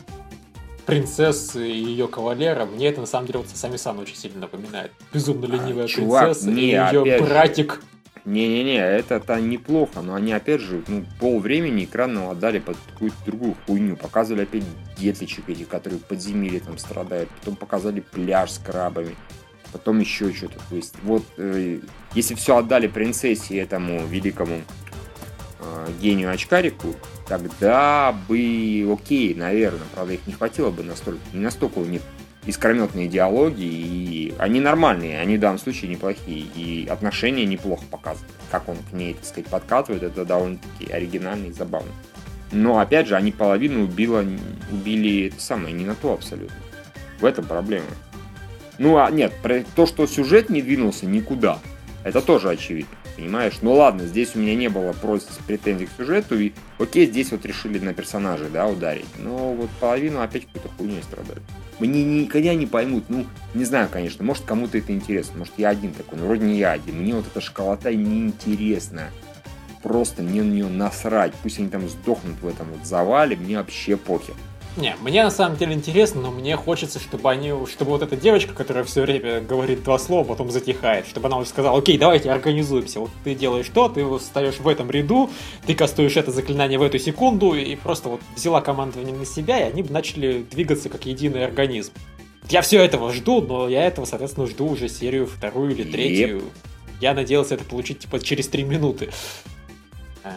принцессы и ее кавалера. Мне это на самом деле вот сами сан очень сильно напоминает. Безумно ленивая чувак, принцесса не, и ее же. братик. Не-не-не, это-то неплохо, но они опять же, ну, пол времени экранного отдали под какую-то другую хуйню. Показывали опять детличек этих, которые в подземелье там страдают. Потом показали пляж с крабами. Потом еще что-то. То есть, вот, э, если все отдали принцессе этому великому э, гению очкарику, тогда бы окей, наверное. Правда, их не хватило бы настолько. Не настолько у них искрометные диалоги, и они нормальные, они в данном случае неплохие, и отношения неплохо показывают. Как он к ней, так сказать, подкатывает, это довольно-таки оригинально и забавно. Но, опять же, они половину убило, убили это самое, не на то абсолютно. В этом проблема. Ну, а нет, про то, что сюжет не двинулся никуда, это тоже очевидно, понимаешь? Ну ладно, здесь у меня не было просто претензий к сюжету, и окей, здесь вот решили на персонажей, да, ударить. Но вот половину опять какой-то хуйней страдали. Мне никогда не поймут, ну, не знаю, конечно, может кому-то это интересно, может я один такой, но вроде не я один. Мне вот эта школота неинтересна. Просто мне на нее насрать. Пусть они там сдохнут в этом вот завале, мне вообще похер. Не, мне на самом деле интересно, но мне хочется, чтобы они, чтобы вот эта девочка, которая все время говорит два слова, потом затихает, чтобы она уже сказала, окей, давайте организуемся. Вот ты делаешь то, ты встаешь в этом ряду, ты кастуешь это заклинание в эту секунду, и просто вот взяла командование на себя, и они бы начали двигаться как единый организм. Я все этого жду, но я этого, соответственно, жду уже серию вторую или третью. Я надеялся это получить типа через три минуты. А,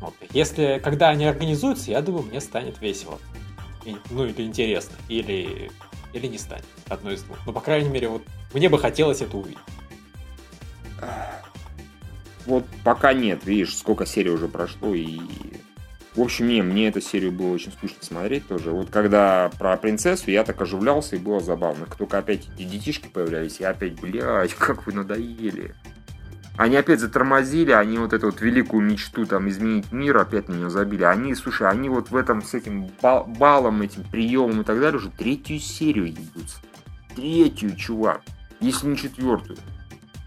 Вот. Если, когда они организуются, я думаю, мне станет весело. Ну, или интересно, или, или не станет. Одно из двух. Но, по крайней мере, вот мне бы хотелось это увидеть. Вот пока нет, видишь, сколько серий уже прошло, и... В общем, не, мне эту серию было очень скучно смотреть тоже. Вот когда про принцессу, я так оживлялся, и было забавно. Как только опять эти детишки появлялись, я опять, блядь, как вы надоели. Они опять затормозили, они вот эту вот великую мечту там изменить мир опять на нее забили. Они, слушай, они вот в этом с этим балом, этим приемом и так далее уже третью серию ебутся. Третью, чувак. Если не четвертую.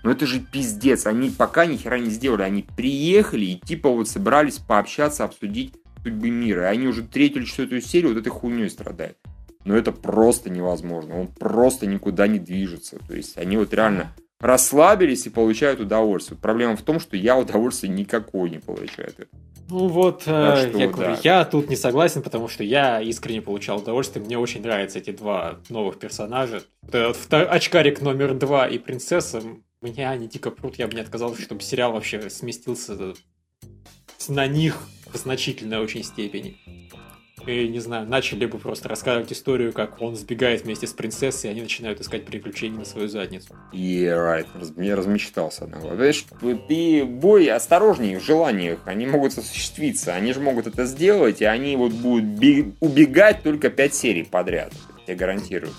Но это же пиздец. Они пока ни хера не сделали. Они приехали и типа вот собрались пообщаться, обсудить судьбы мира. И они уже третью или четвертую серию вот этой хуйней страдают. Но это просто невозможно. Он просто никуда не движется. То есть они вот реально расслабились и получают удовольствие. Проблема в том, что я удовольствия никакой не получаю от этого. Ну вот, э, что, я, говорю, я тут не согласен, потому что я искренне получал удовольствие. Мне очень нравятся эти два новых персонажа. Очкарик номер два и принцесса. Меня они дико прут, я бы не отказался, чтобы сериал вообще сместился на них в значительной очень степени и, не знаю, начали бы просто рассказывать историю, как он сбегает вместе с принцессой, и они начинают искать приключения на свою задницу. Yeah, right. Я размечтался. Знаешь, ты бой осторожнее в желаниях, они могут осуществиться, они же могут это сделать, и они вот будут убегать только 5 серий подряд, я гарантирую.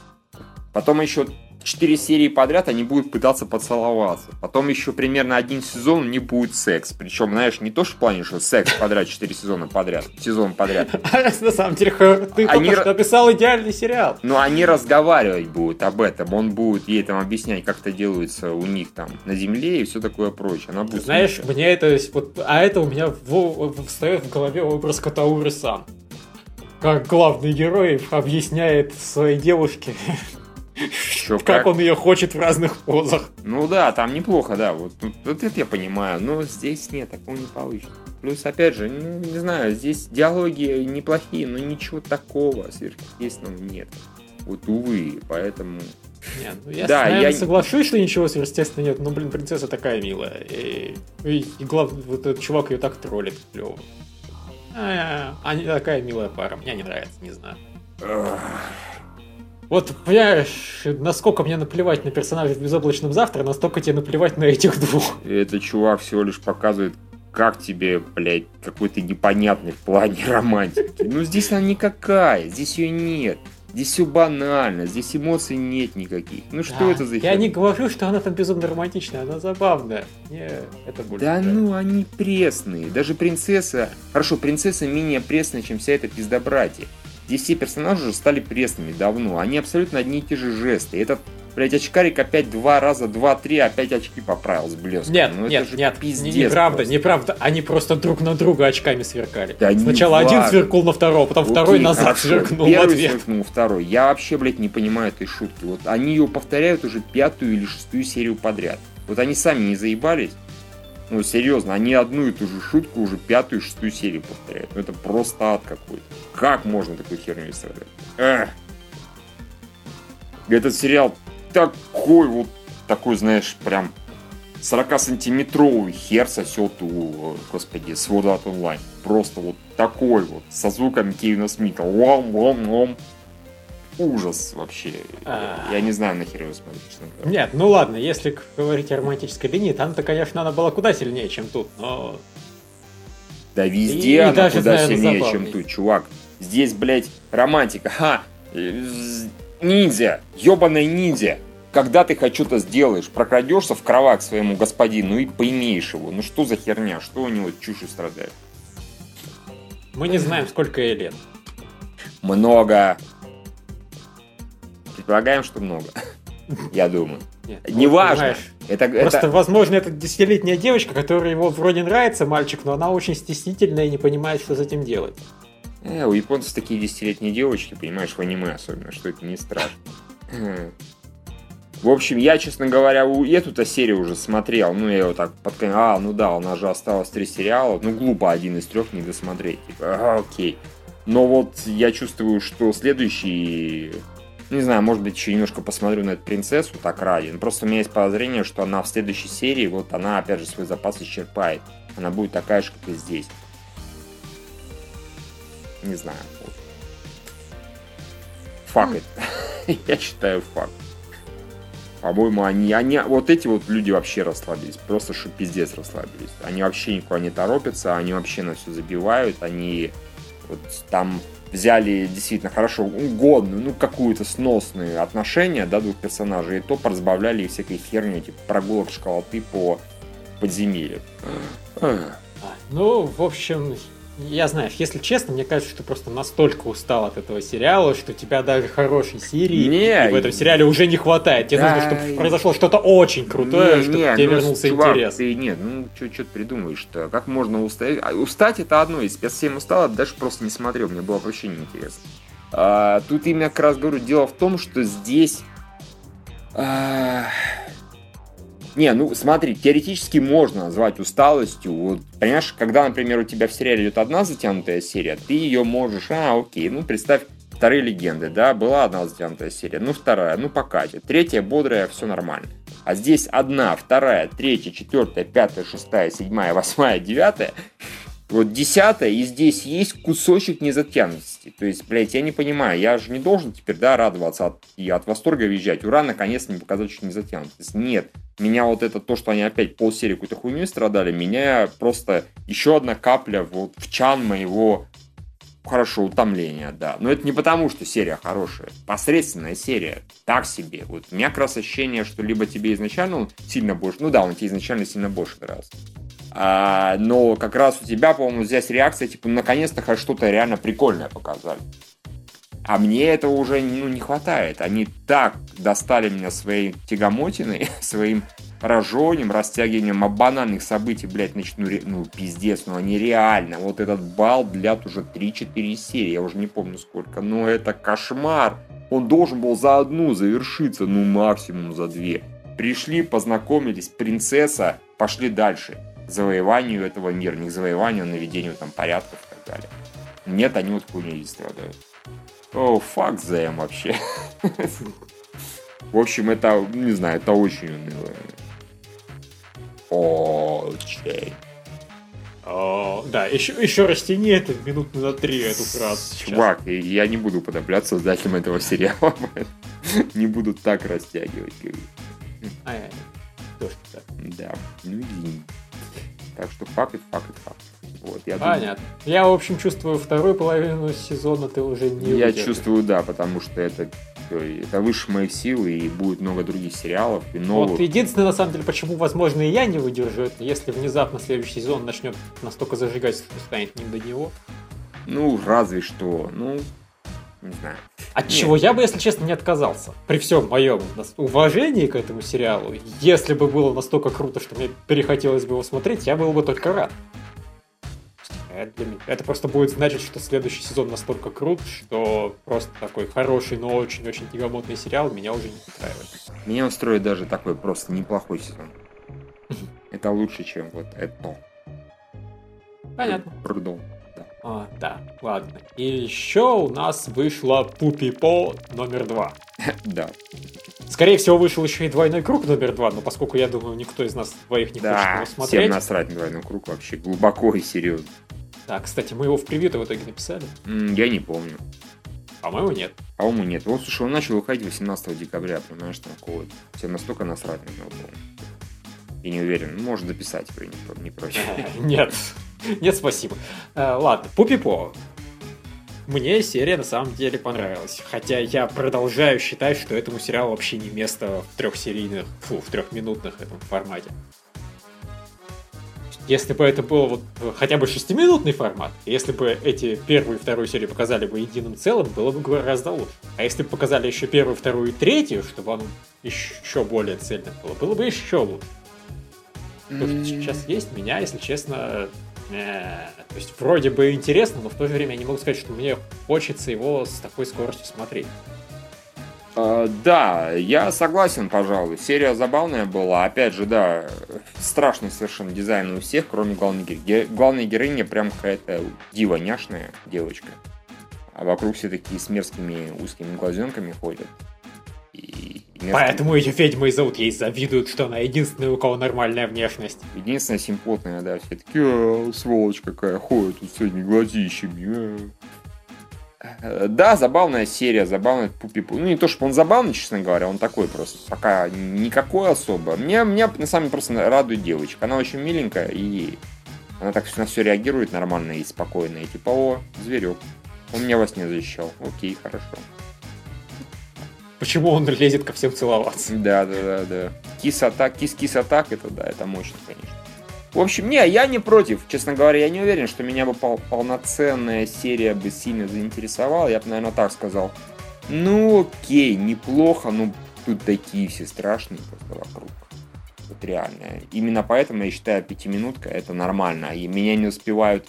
Потом еще четыре серии подряд они будут пытаться поцеловаться. Потом еще примерно один сезон не будет секс. Причем, знаешь, не то, что в плане, что секс подряд, четыре сезона подряд, сезон подряд. [LAUGHS] На самом деле, ты они... только что описал идеальный сериал. Ну, они разговаривать будут об этом. Он будет ей там объяснять, как это делается у них там на земле и все такое прочее. Она будет Знаешь, смешать. мне это... Вот, а это у меня встает в голове образ Катауры-сан. Как главный герой объясняет своей девушке, [LAUGHS] Чё, как, как он ее хочет в разных позах. Ну да, там неплохо, да. Вот, вот это я понимаю. Но здесь нет, такого не получится. Плюс, опять же, ну, не знаю, здесь диалоги неплохие, но ничего такого сверхъестественного нет. Вот, увы, поэтому... Нет, ну я, да, наверное, я соглашусь, что ничего сверхъестественного нет, но, блин, принцесса такая милая. И, и, и главное, вот этот чувак ее так троллит клево. А, они такая милая пара, мне не нравится, не знаю. Вот, понимаешь, насколько мне наплевать на персонажей в безоблачном завтра, настолько тебе наплевать на этих двух. И этот чувак всего лишь показывает, как тебе, блядь, какой-то непонятный в плане романтики. Ну, здесь она никакая, здесь ее нет. Здесь все банально, здесь эмоций нет никаких. Ну что да, это за херня? Я не говорю, что она там безумно романтичная, она забавная. Мне это больше Да нравится. ну, они пресные. Даже принцесса... Хорошо, принцесса менее пресная, чем вся эта пиздобратья. Здесь все персонажи уже стали пресными давно. Они абсолютно одни и те же жесты. Этот, блядь, очкарик опять два раза, два-три, опять очки поправил с блеском. Нет, ну, нет, нет, пиздец неправда, просто. неправда. Они просто друг на друга очками сверкали. Да Сначала один важно. сверкнул на второго, потом Окей, второй назад хорошо. сверкнул Первый в ответ. сверкнул второй. Я вообще, блядь, не понимаю этой шутки. Вот они ее повторяют уже пятую или шестую серию подряд. Вот они сами не заебались. Ну, серьезно, они одну и ту же шутку уже пятую, шестую серию повторяют. Ну, это просто ад какой-то. Как можно такую херню страдать? Эх. Этот сериал такой вот, такой, знаешь, прям 40-сантиметровый хер сосет у, господи, Sword Art Online. Просто вот такой вот, со звуком Кевина Смита. Лом-лом-лом ужас вообще. А... Я не знаю, нахер его смотреть. Нет, ну ладно, если говорить о романтической линии, там-то, конечно, она была куда сильнее, чем тут, но... Да везде и, она и даже, куда наверное, сильнее, забавнее. чем тут, чувак. Здесь, блядь, романтика. Ха! Ниндзя! Ёбаный ниндзя! Когда ты хоть что-то сделаешь, прокрадешься в кровать своему господину и поимеешь его. Ну что за херня? Что у него чушью страдает? Мы не знаем, сколько ей лет. Много. Предполагаем, что много. [LAUGHS] Я думаю. Нет, Неважно. Это, Просто, это... возможно, это десятилетняя девочка, которая его вроде нравится, мальчик, но она очень стеснительная и не понимает, что с этим делать. Э, у японцев такие десятилетние девочки, понимаешь, в аниме особенно, что это не страшно. В общем, я, честно говоря, эту-то серию уже смотрел. Ну, я его так под А, ну да, у нас же осталось три сериала. Ну, глупо один из трех не досмотреть. Типа, ага, окей. Но вот я чувствую, что следующий не знаю, может быть, еще немножко посмотрю на эту принцессу так ради. Но просто у меня есть подозрение, что она в следующей серии, вот она опять же свой запас исчерпает. Она будет такая же, как и здесь. не знаю. Факт. [LAUGHS] Я считаю факт. По-моему, они, они, вот эти вот люди вообще расслабились, просто что пиздец расслабились. Они вообще никуда не торопятся, они вообще на все забивают, они вот там взяли действительно хорошо угодную, ну, какую-то сносные отношения, да, двух персонажей, и то поразбавляли всякой херни, типа прогулок школоты по подземелью. Ну, в общем, я знаю, если честно, мне кажется, что ты просто настолько устал от этого сериала, что тебя даже хорошей серии не, в этом сериале уже не хватает. Тебе да, нужно, чтобы произошло что-то очень крутое, не, чтобы не, тебе ну, вернулся чувак, интерес. Ты, нет, ну что ты придумаешь-то? Как можно устать? А, устать это одно, если я совсем устал, даже просто не смотрел, мне было вообще неинтересно. А, тут именно как раз говорю, дело в том, что здесь... А не, ну смотри, теоретически можно назвать усталостью. Вот, понимаешь, когда, например, у тебя в сериале идет одна затянутая серия, ты ее можешь, а, окей, ну представь, вторые легенды, да, была одна затянутая серия, ну вторая, ну покатит, третья бодрая, все нормально. А здесь одна, вторая, третья, четвертая, пятая, шестая, седьмая, восьмая, девятая, вот десятая, и здесь есть кусочек незатянутости. То есть, блядь, я не понимаю, я же не должен теперь, да, радоваться от, и от восторга визжать. Ура, наконец мне показать, что незатянутость. Нет, меня вот это, то, что они опять полсерии какой-то хуйней страдали, меня просто еще одна капля вот в чан моего хорошо, утомления, да. Но это не потому, что серия хорошая. Посредственная серия. Так себе. Вот у меня как раз ощущение, что либо тебе изначально он сильно больше... Ну да, он тебе изначально сильно больше нравился. А, но как раз у тебя, по-моему, здесь реакция, типа, наконец-то хоть что-то реально прикольное показали. А мне этого уже ну, не хватает. Они так достали меня своей тягомотиной, [LAUGHS] своим рожением, растягиванием банальных событий, блядь, начну, ну, пиздец, ну, они реально, вот этот бал, блядь, уже 3-4 серии, я уже не помню сколько, но это кошмар. Он должен был за одну завершиться, ну, максимум за две. Пришли, познакомились, принцесса, пошли дальше завоеванию этого мира, не к завоеванию, а наведению там порядков и так далее. Нет, они вот хуйней страдают. О, фак them вообще. В общем, это, не знаю, это очень уныло. Очень. О, да, еще, еще растяни это минут на три, эту фразу. Чувак, сейчас. я не буду подобляться создателям этого сериала. не буду так растягивать. А, Да, ну извини. Так что факт, факт, факт. Вот, я Понятно. Думаю... Я, в общем, чувствую вторую половину сезона ты уже не Я выдержишь. чувствую, да, потому что это, это выше моих сил, и будет много других сериалов, и новых. Вот единственное, на самом деле, почему, возможно, и я не выдержу, это если внезапно следующий сезон начнет настолько зажигать, что станет не до него. Ну, разве что. Ну, не знаю. От Нет. чего я бы, если честно, не отказался. При всем моем уважении к этому сериалу, если бы было настолько круто, что мне перехотелось бы его смотреть, я был бы только рад. Это, это просто будет значить, что следующий сезон настолько крут, что просто такой хороший, но очень-очень тягомотный сериал меня уже не устраивает. Меня устроит даже такой просто неплохой сезон. Это лучше, чем вот это. Понятно. Прудом. А, да, ладно. И еще у нас вышла Пупи По номер два. [LAUGHS] Да. Скорее всего, вышел еще и двойной круг номер два, но поскольку я думаю, никто из нас двоих не да, хочет его смотреть. всем насрать на двойной круг вообще глубоко и серьезно. Да, кстати, мы его в превью в итоге написали. я не помню. По-моему, нет. По-моему, нет. Вот, слушай, он начал выходить 18 декабря, понимаешь, там какого Всем настолько насрать на него было. И не уверен. Может дописать его, не, не проще. [LAUGHS] Нет. Нет, спасибо. Э, ладно, Пупипо. Мне серия на самом деле понравилась. Хотя я продолжаю считать, что этому сериалу вообще не место в трехсерийных, фу, в трехминутных этом формате. Если бы это был вот хотя бы шестиминутный формат, если бы эти первую и вторую серию показали бы единым целым, было бы гораздо лучше. А если бы показали еще первую, вторую и третью, чтобы он еще более цельным было, было бы еще лучше. То, что сейчас есть, меня, если честно, Э, то есть вроде бы интересно, но в то же время я не могу сказать, что мне хочется его с такой скоростью смотреть. Uh, да, я согласен, пожалуй. Серия забавная была. Опять же, да, страшный совершенно дизайн у всех, кроме главной героини. Главная героиня прям какая-то дива девочка. А вокруг все такие с мерзкими узкими глазенками ходят. И место... Поэтому ее ведьмой зовут, ей завидуют, что она единственная, у кого нормальная внешность. Единственная симпотная, да, все такие, а, сволочь какая, ходит тут с этими глазищами. А. Э, да, забавная серия, забавный пупи Ну, не то, что он забавный, честно говоря, он такой просто, пока никакой особо. Мне, мне на самом деле просто радует девочка. Она очень миленькая, и она так на все реагирует нормально и спокойно. И типа, о, зверек, он меня во сне защищал. Окей, хорошо. Почему он лезет ко всем целоваться? Да, да, да, да. Кис-атак, кис-кис-атак, это да, это мощно, конечно. В общем, не, я не против. Честно говоря, я не уверен, что меня бы пол полноценная серия бы сильно заинтересовала. Я бы, наверное, так сказал. Ну, окей, неплохо, но тут такие все страшные просто вокруг. Вот реально. Именно поэтому я считаю, пятиминутка это нормально. И меня не успевают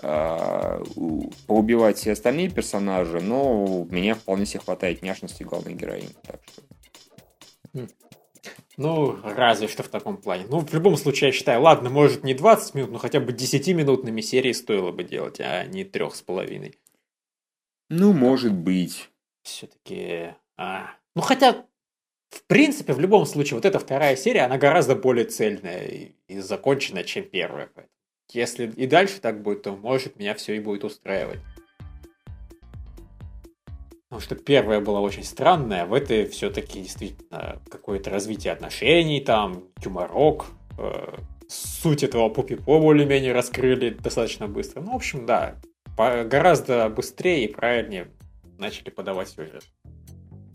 поубивать все остальные персонажи, но меня вполне себе хватает няшности главной героини. Так что... Хм. Ну, разве что в таком плане. Ну, в любом случае, я считаю, ладно, может не 20 минут, но хотя бы 10-минутными серии стоило бы делать, а не трех с половиной. Ну, может быть. Все-таки... А... Ну, хотя, в принципе, в любом случае, вот эта вторая серия, она гораздо более цельная и, и законченная, чем первая. Если и дальше так будет, то, может, меня все и будет устраивать. Потому что первая была очень странная, в этой все-таки действительно какое-то развитие отношений, там, юморок, э, суть этого пупи-по более-менее раскрыли достаточно быстро. Ну, в общем, да, по- гораздо быстрее и правильнее начали подавать сюжет.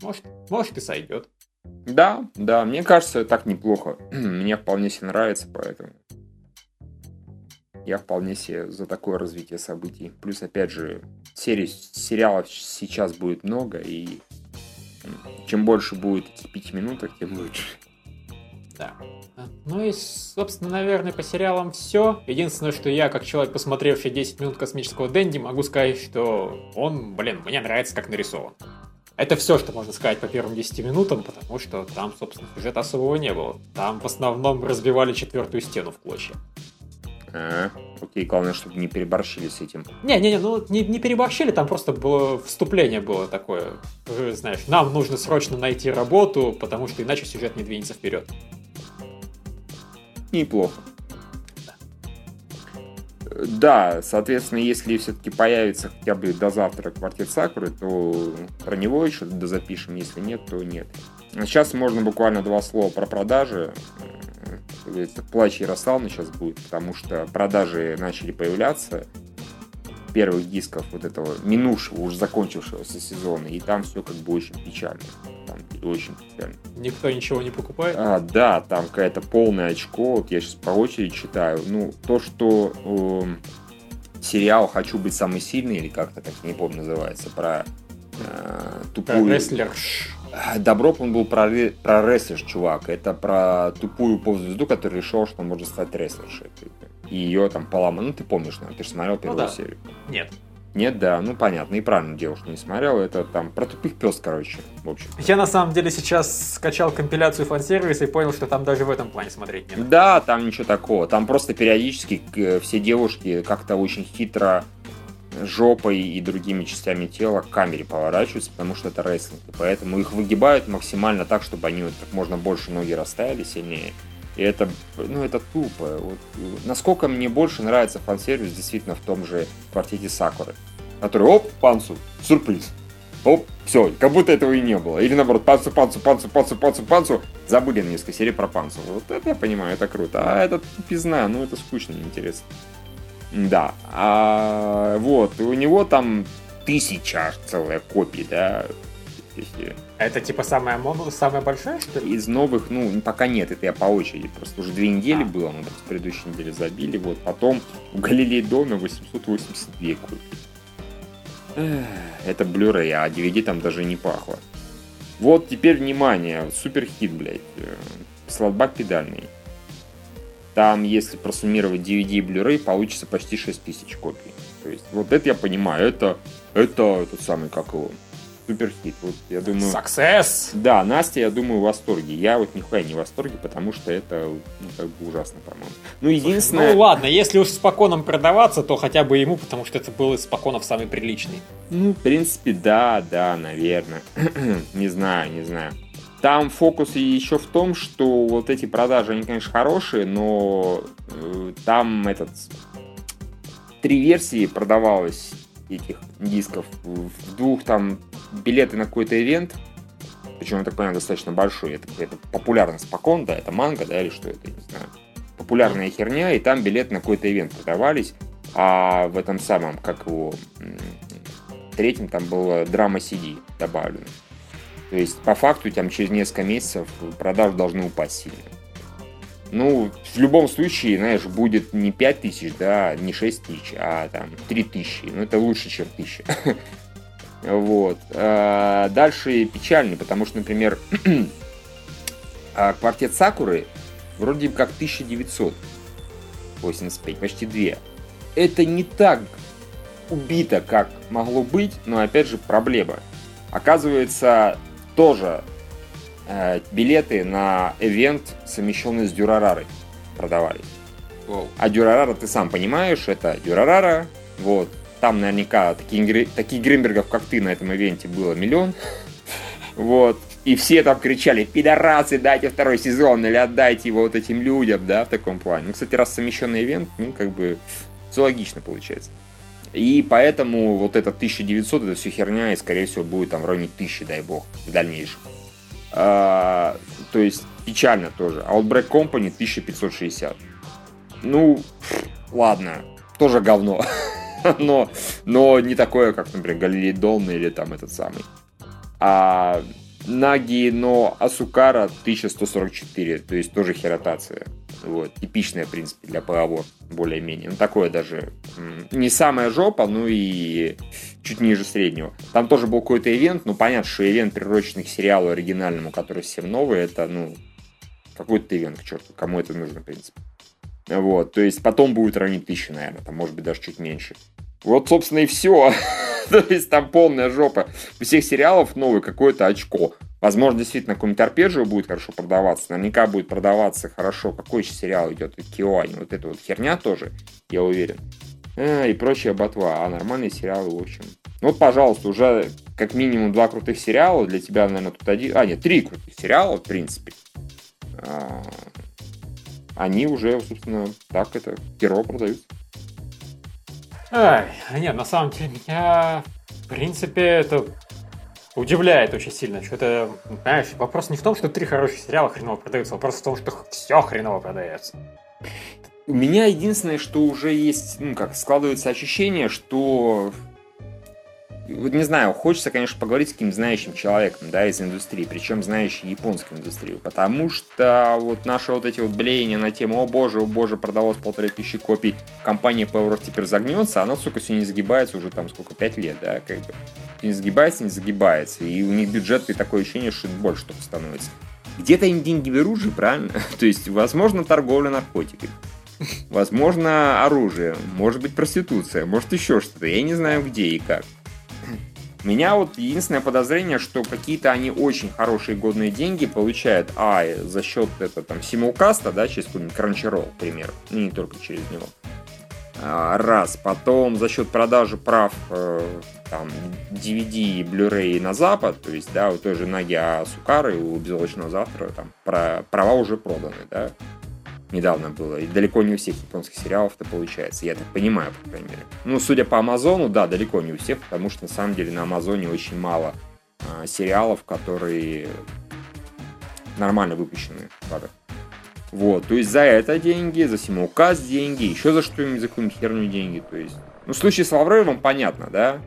Может, может и сойдет. Да, да, мне кажется, так неплохо. [CLEARS THROAT] Мне вполне себе нравится, поэтому я вполне себе за такое развитие событий. Плюс, опять же, серий, сериалов сейчас будет много, и чем больше будет этих пяти минуток, тем лучше. Да. Ну и, собственно, наверное, по сериалам все. Единственное, что я, как человек, посмотревший 10 минут космического Дэнди, могу сказать, что он, блин, мне нравится как нарисован. Это все, что можно сказать по первым 10 минутам, потому что там, собственно, сюжета особого не было. Там в основном разбивали четвертую стену в клочья. А, окей, главное, чтобы не переборщили с этим. Не-не-не, ну не, не переборщили, там просто было вступление было такое. Знаешь, нам нужно срочно найти работу, потому что иначе сюжет не двинется вперед. Неплохо. Да, соответственно, если все-таки появится хотя бы до завтра квартет Сакуры, то про него еще дозапишем, если нет, то нет. Сейчас можно буквально два слова про продажи говорится, плач Ярославны сейчас будет, потому что продажи начали появляться первых дисков вот этого минувшего, уже закончившегося сезона, и там все как бы очень печально. Там очень печально. Никто ничего не покупает? А, да, там какая-то полная очко, вот я сейчас по очереди читаю. Ну, то, что э, сериал «Хочу быть самый сильный», или как-то так, не помню, называется, про э, тупую... Про рестлерш Добров он был про, про рестлер, чувак. Это про тупую поп-звезду, которая решила, что может стать рестлершей. И ее там поломали. Ну, ты помнишь, наверное, ты же смотрел первую ну, да. серию. Нет. Нет, да, ну понятно, и правильно девушка не смотрел. Это там про тупых пес, короче, в общем. Я на самом деле сейчас скачал компиляцию фан-сервиса и понял, что там даже в этом плане смотреть не надо. Да, там ничего такого. Там просто периодически э, все девушки как-то очень хитро жопой и другими частями тела к камере поворачиваются, потому что это рестлинг. И поэтому их выгибают максимально так, чтобы они вот как можно больше ноги расставили сильнее. И это, ну, это тупо. Вот, насколько мне больше нравится фан-сервис действительно в том же квартете Сакуры. Который, оп, панцу, сюрприз. Оп, все, как будто этого и не было. Или наоборот, панцу, панцу, панцу, панцу, панцу, панцу. Забыли на несколько серий про панцу. Вот это я понимаю, это круто. А это пизна, ну это скучно, неинтересно. Да. А, вот, у него там тысяча целая копий, да. Это типа самая, самая большая, что ли? Из новых, ну, пока нет, это я по очереди. Просто уже две недели а. было, мы с предыдущей недели забили. Вот, потом в Галилей доме 882 копий. Это Blu-ray, а DVD там даже не пахло. Вот теперь внимание, супер хит, блядь. Э, Слотбак педальный. Там, если просуммировать DVD и Blu-ray, получится почти 6000 копий. То есть, вот это я понимаю, это, это тот самый, как его, суперхит. Вот, я думаю... Success! Да, Настя, я думаю, в восторге. Я вот нихуя не в восторге, потому что это, ну, как бы ужасно, по-моему. Ну, единственное... Ну, ладно, если уж с поконом продаваться, то хотя бы ему, потому что это был из поконов самый приличный. Ну, в принципе, да, да, наверное. [CLEARS THROAT] не знаю, не знаю. Там фокус еще в том, что вот эти продажи, они, конечно, хорошие, но э, там этот три версии продавалось этих дисков, в двух там билеты на какой-то ивент, причем, я так понимаю, достаточно большой, это, это популярный спокон, да, это манга, да, или что это, не знаю. Популярная херня, и там билеты на какой-то ивент продавались, а в этом самом, как его, третьем там было драма CD добавлено. То есть, по факту, там через несколько месяцев продажи должны упасть сильно. Ну, в любом случае, знаешь, будет не 5 тысяч, да, не 6 тысяч, а там 3 тысячи. Ну, это лучше, чем 1000. [LAUGHS] Вот. А дальше печальный, потому что, например, [CLEARS THROAT] а квартет Сакуры вроде как 1985, почти 2. Это не так убито, как могло быть, но опять же проблема. Оказывается, тоже э, билеты на ивент, совмещенный с Дюрарарой, продавались. Wow. А Дюрарара, ты сам понимаешь, это Дюрарара, вот, там наверняка таких, таких Гринбергов, как ты, на этом ивенте было миллион. Вот. И все там кричали, пидорасы, дайте второй сезон, или отдайте его вот этим людям, да, в таком плане. Ну, кстати, раз совмещенный ивент, ну, как бы, все логично получается. И поэтому вот это 1900, это все херня, и, скорее всего, будет там в районе 1000, дай бог, в дальнейшем. А, то есть, печально тоже. Outbreak Company 1560. Ну, ладно, тоже говно. [LAUGHS] но, но не такое, как, например, Галилей Долна или там этот самый. А Наги, но Асукара 1144, то есть тоже херотация. Вот, типичная, в принципе, для ПАВО, более-менее. Ну, такое даже не самая жопа, ну и чуть ниже среднего. Там тоже был какой-то ивент, ну, понятно, что ивент, приуроченный к сериалу оригинальному, который всем новый, это, ну, какой-то ивент, к черту, кому это нужно, в принципе. Вот, то есть потом будет районе тысячи, наверное, там, может быть, даже чуть меньше. Вот, собственно, и все. [LAUGHS] То есть там полная жопа. У всех сериалов новый какое-то очко. Возможно, действительно, какой-нибудь арпеджио будет хорошо продаваться. Наверняка будет продаваться хорошо. Какой еще сериал идет? Киоани. Вот эта вот херня тоже, я уверен. А, и прочая ботва. А нормальные сериалы, в общем. Ну вот, пожалуйста, уже как минимум два крутых сериала. Для тебя, наверное, тут один... А, нет, три крутых сериала, в принципе. А, они уже, собственно, так это, герои продаются. Ай, нет, на самом деле меня, в принципе, это удивляет очень сильно. Что это, знаешь, вопрос не в том, что три хороших сериала хреново продаются, вопрос в том, что все хреново продается. У меня единственное, что уже есть, ну, как складывается ощущение, что не знаю, хочется, конечно, поговорить с каким-то знающим человеком, да, из индустрии, причем знающий японскую индустрию, потому что вот наши вот эти вот блеяния на тему, о боже, о боже, продалось полторы тысячи копий, компания Power теперь загнется, она, сука, все не загибается уже там сколько, пять лет, да, как бы. Не загибается, не загибается, и у них бюджет и такое ощущение, что больше только становится. Где-то им деньги берут же, правильно? [LAUGHS] То есть, возможно, торговля наркотиками. Возможно, оружие, может быть, проституция, может, еще что-то. Я не знаю, где и как. Меня вот единственное подозрение, что какие-то они очень хорошие годные деньги получают, а, за счет это там симулкаста, да, через какой-нибудь Crunchyroll, к примеру, ну не только через него. А, раз. Потом за счет продажи прав э, там, DVD и Blu-ray на Запад, то есть, да, у той же Наги Асукары, у Безоблачного Завтра, там, про, права уже проданы, да недавно было. И далеко не у всех японских сериалов это получается. Я так понимаю, по крайней мере. Ну, судя по Амазону, да, далеко не у всех, потому что на самом деле на Амазоне очень мало а, сериалов, которые нормально выпущены. Правда. Вот, то есть за это деньги, за симулкаст деньги, еще за что-нибудь, за какую-нибудь херню деньги. То есть, ну, в случае с Лавровым понятно, да?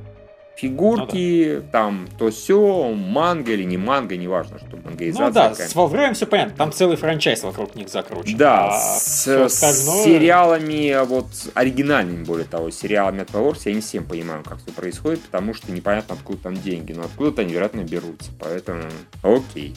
Фигурки, ну, да. там то все, манга или не манга, неважно, что мангоизация. Ну да, с Волвреем все понятно, там целый франчайз вокруг них закручен. Да, а с, остальное... с сериалами, вот оригинальными, более того, сериалами от Power я не всем понимаю, как все происходит, потому что непонятно, откуда там деньги, но откуда-то они, вероятно, берутся, поэтому окей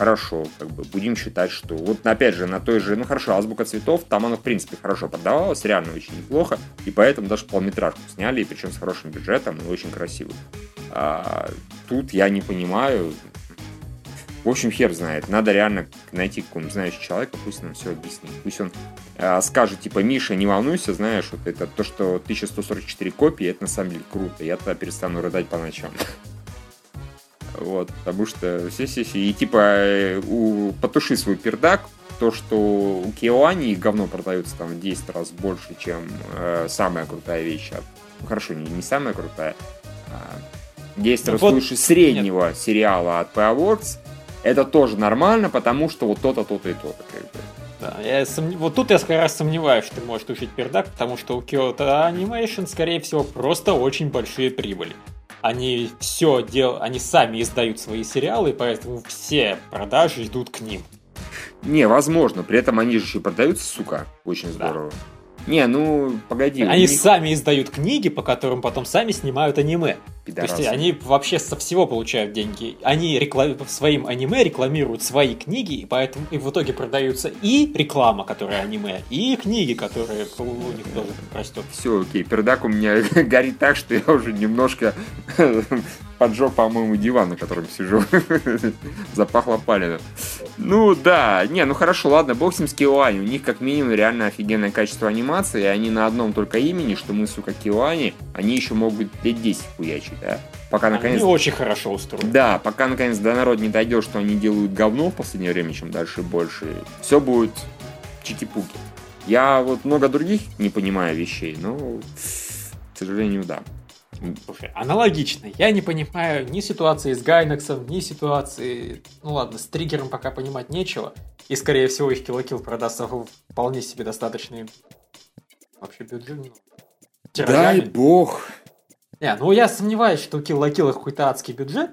хорошо, как бы будем считать, что вот опять же на той же, ну хорошо, азбука цветов, там она в принципе хорошо продавалась, реально очень неплохо, и поэтому даже полметражку сняли, причем с хорошим бюджетом и очень красиво. А, тут я не понимаю, в общем, хер знает. Надо реально найти какого-нибудь знающего человека, пусть нам все объяснит. Пусть он э, скажет, типа, Миша, не волнуйся, знаешь, вот это то, что 1144 копии, это на самом деле круто. Я тогда перестану рыдать по ночам. Вот, потому что все, все, все. И типа у, потуши свой пердак, то, что у Киоани говно продается там в 10 раз больше, чем э, самая крутая вещь ну, хорошо, не, не самая крутая, а, если Ну, слушай среднего сериала от Powerworks, это тоже нормально, потому что вот то-то, то-то и то-то. Как бы. Да, я сомн- Вот тут я как раз сомневаюсь, что ты можешь тушить пердак, потому что у Kyoto Animation, скорее всего, просто очень большие прибыли. Они все дел, они сами издают свои сериалы, поэтому все продажи идут к ним. Не, возможно, при этом они же еще и продаются, сука, очень Да. Не, ну, погоди. Они них сами издают книги, по которым потом сами снимают аниме. То пидорасы. есть они вообще со всего получают деньги. Они рекла- своим аниме рекламируют свои книги, и поэтому и в итоге продаются и реклама, которая аниме, и книги, которые у них тоже растет. Все, окей, пердак у меня [LAUGHS] горит так, что я уже немножко [LAUGHS] поджег, по-моему, диван, на котором сижу. [LAUGHS] Запахло палено. Ну да, не, ну хорошо, ладно, бог с ним с. У них как минимум реально офигенное качество анимации, и они на одном только имени, что мы, сука, Киоани, они еще могут лет 10 хуячить, да? Пока наконец... Они очень хорошо устроены. Да, пока наконец до народ не дойдет, что они делают говно в последнее время, чем дальше больше, все будет чики-пуки. Я вот много других не понимаю вещей, но, к сожалению, да. Слушай, аналогично. Я не понимаю ни ситуации с Гайнексом, ни ситуации... Ну ладно, с триггером пока понимать нечего. И, скорее всего, их Kill продастся вполне себе достаточный вообще бюджет. тиражами. бог. Не, ну я сомневаюсь, что у Kill la Kill какой-то адский бюджет.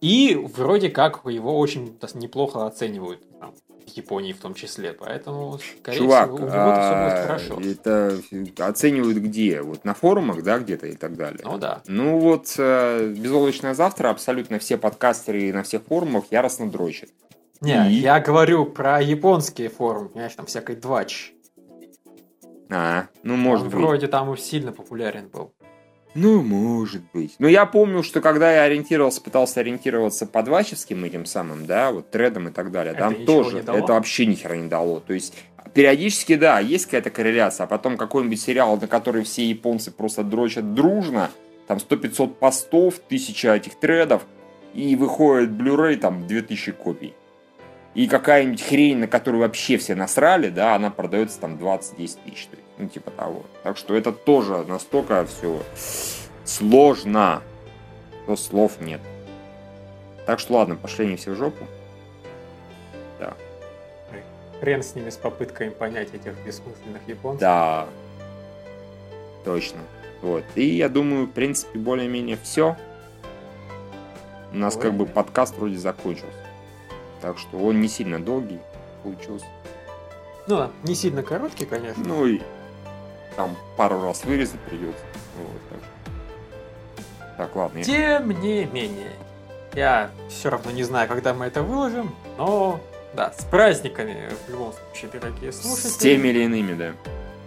И вроде как его очень неплохо оценивают. там, в Японии в том числе. Поэтому, скорее Чувак, всего, у него все будет а, хорошо. это оценивают где? Вот на форумах, да, где-то и так далее? Ну да. Ну вот, э, «Безоблачное завтра» абсолютно все подкастеры на всех форумах яростно дрочат. Не, И? я говорю про японские форумы, понимаешь, там всякой двач. А, ну может Он быть. вроде там сильно популярен был. Ну, может быть. Но я помню, что когда я ориентировался, пытался ориентироваться по двачевским этим самым, да, вот тредам и так далее, Это там тоже это вообще ни хера не дало. То есть периодически, да, есть какая-то корреляция, а потом какой-нибудь сериал, на который все японцы просто дрочат дружно, там 100-500 постов, 1000 этих тредов, и выходит Blu-ray там 2000 копий. И какая-нибудь хрень, на которую вообще все насрали, да, она продается там 20-10 тысяч. Ну, типа того. Так что это тоже настолько все сложно, что слов нет. Так что ладно, пошли они все в жопу. Хрен с ними, с попытками понять этих бессмысленных японцев. Да, точно. Вот. И я думаю, в принципе, более-менее все. У нас как бы подкаст вроде закончился. Так что он не сильно долгий получился. Ну да, не сильно короткий, конечно. Ну и там пару раз вырезать придется. Вот, так, что- так, ладно. я- Тем не менее, я все равно не знаю, когда мы это выложим, но да, с праздниками в любом случае, дорогие слушатели. С теми или иными, да.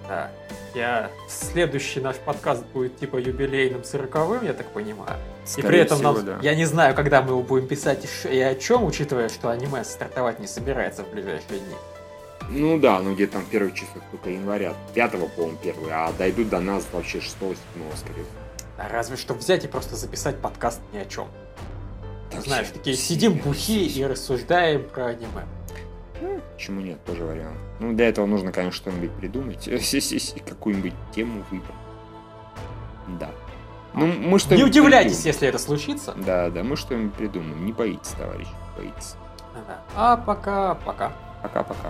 Да. Я следующий наш подкаст будет типа юбилейным сороковым, я так понимаю. И Скорее при этом всего, нам, да. я не знаю, когда мы его будем писать и и о чем, учитывая, что аниме стартовать не собирается в ближайшие дни. Ну да, ну где-то там первых числах только января. Пятого, по-моему, первый. А дойдут до нас вообще 6 седьмого скорее. А разве что взять и просто записать подкаст ни о чем. Так, Знаешь, такие сидим бухие и рассуждаем про аниме. Почему нет, тоже вариант. Ну, для этого нужно, конечно, что-нибудь придумать. [LAUGHS] Какую-нибудь тему выбрать. Да. Ну, мы что Не удивляйтесь, если это случится. Да, да, мы что-нибудь придумаем. Не боитесь, товарищ, боитесь. Да. А пока, пока. Пока-пока.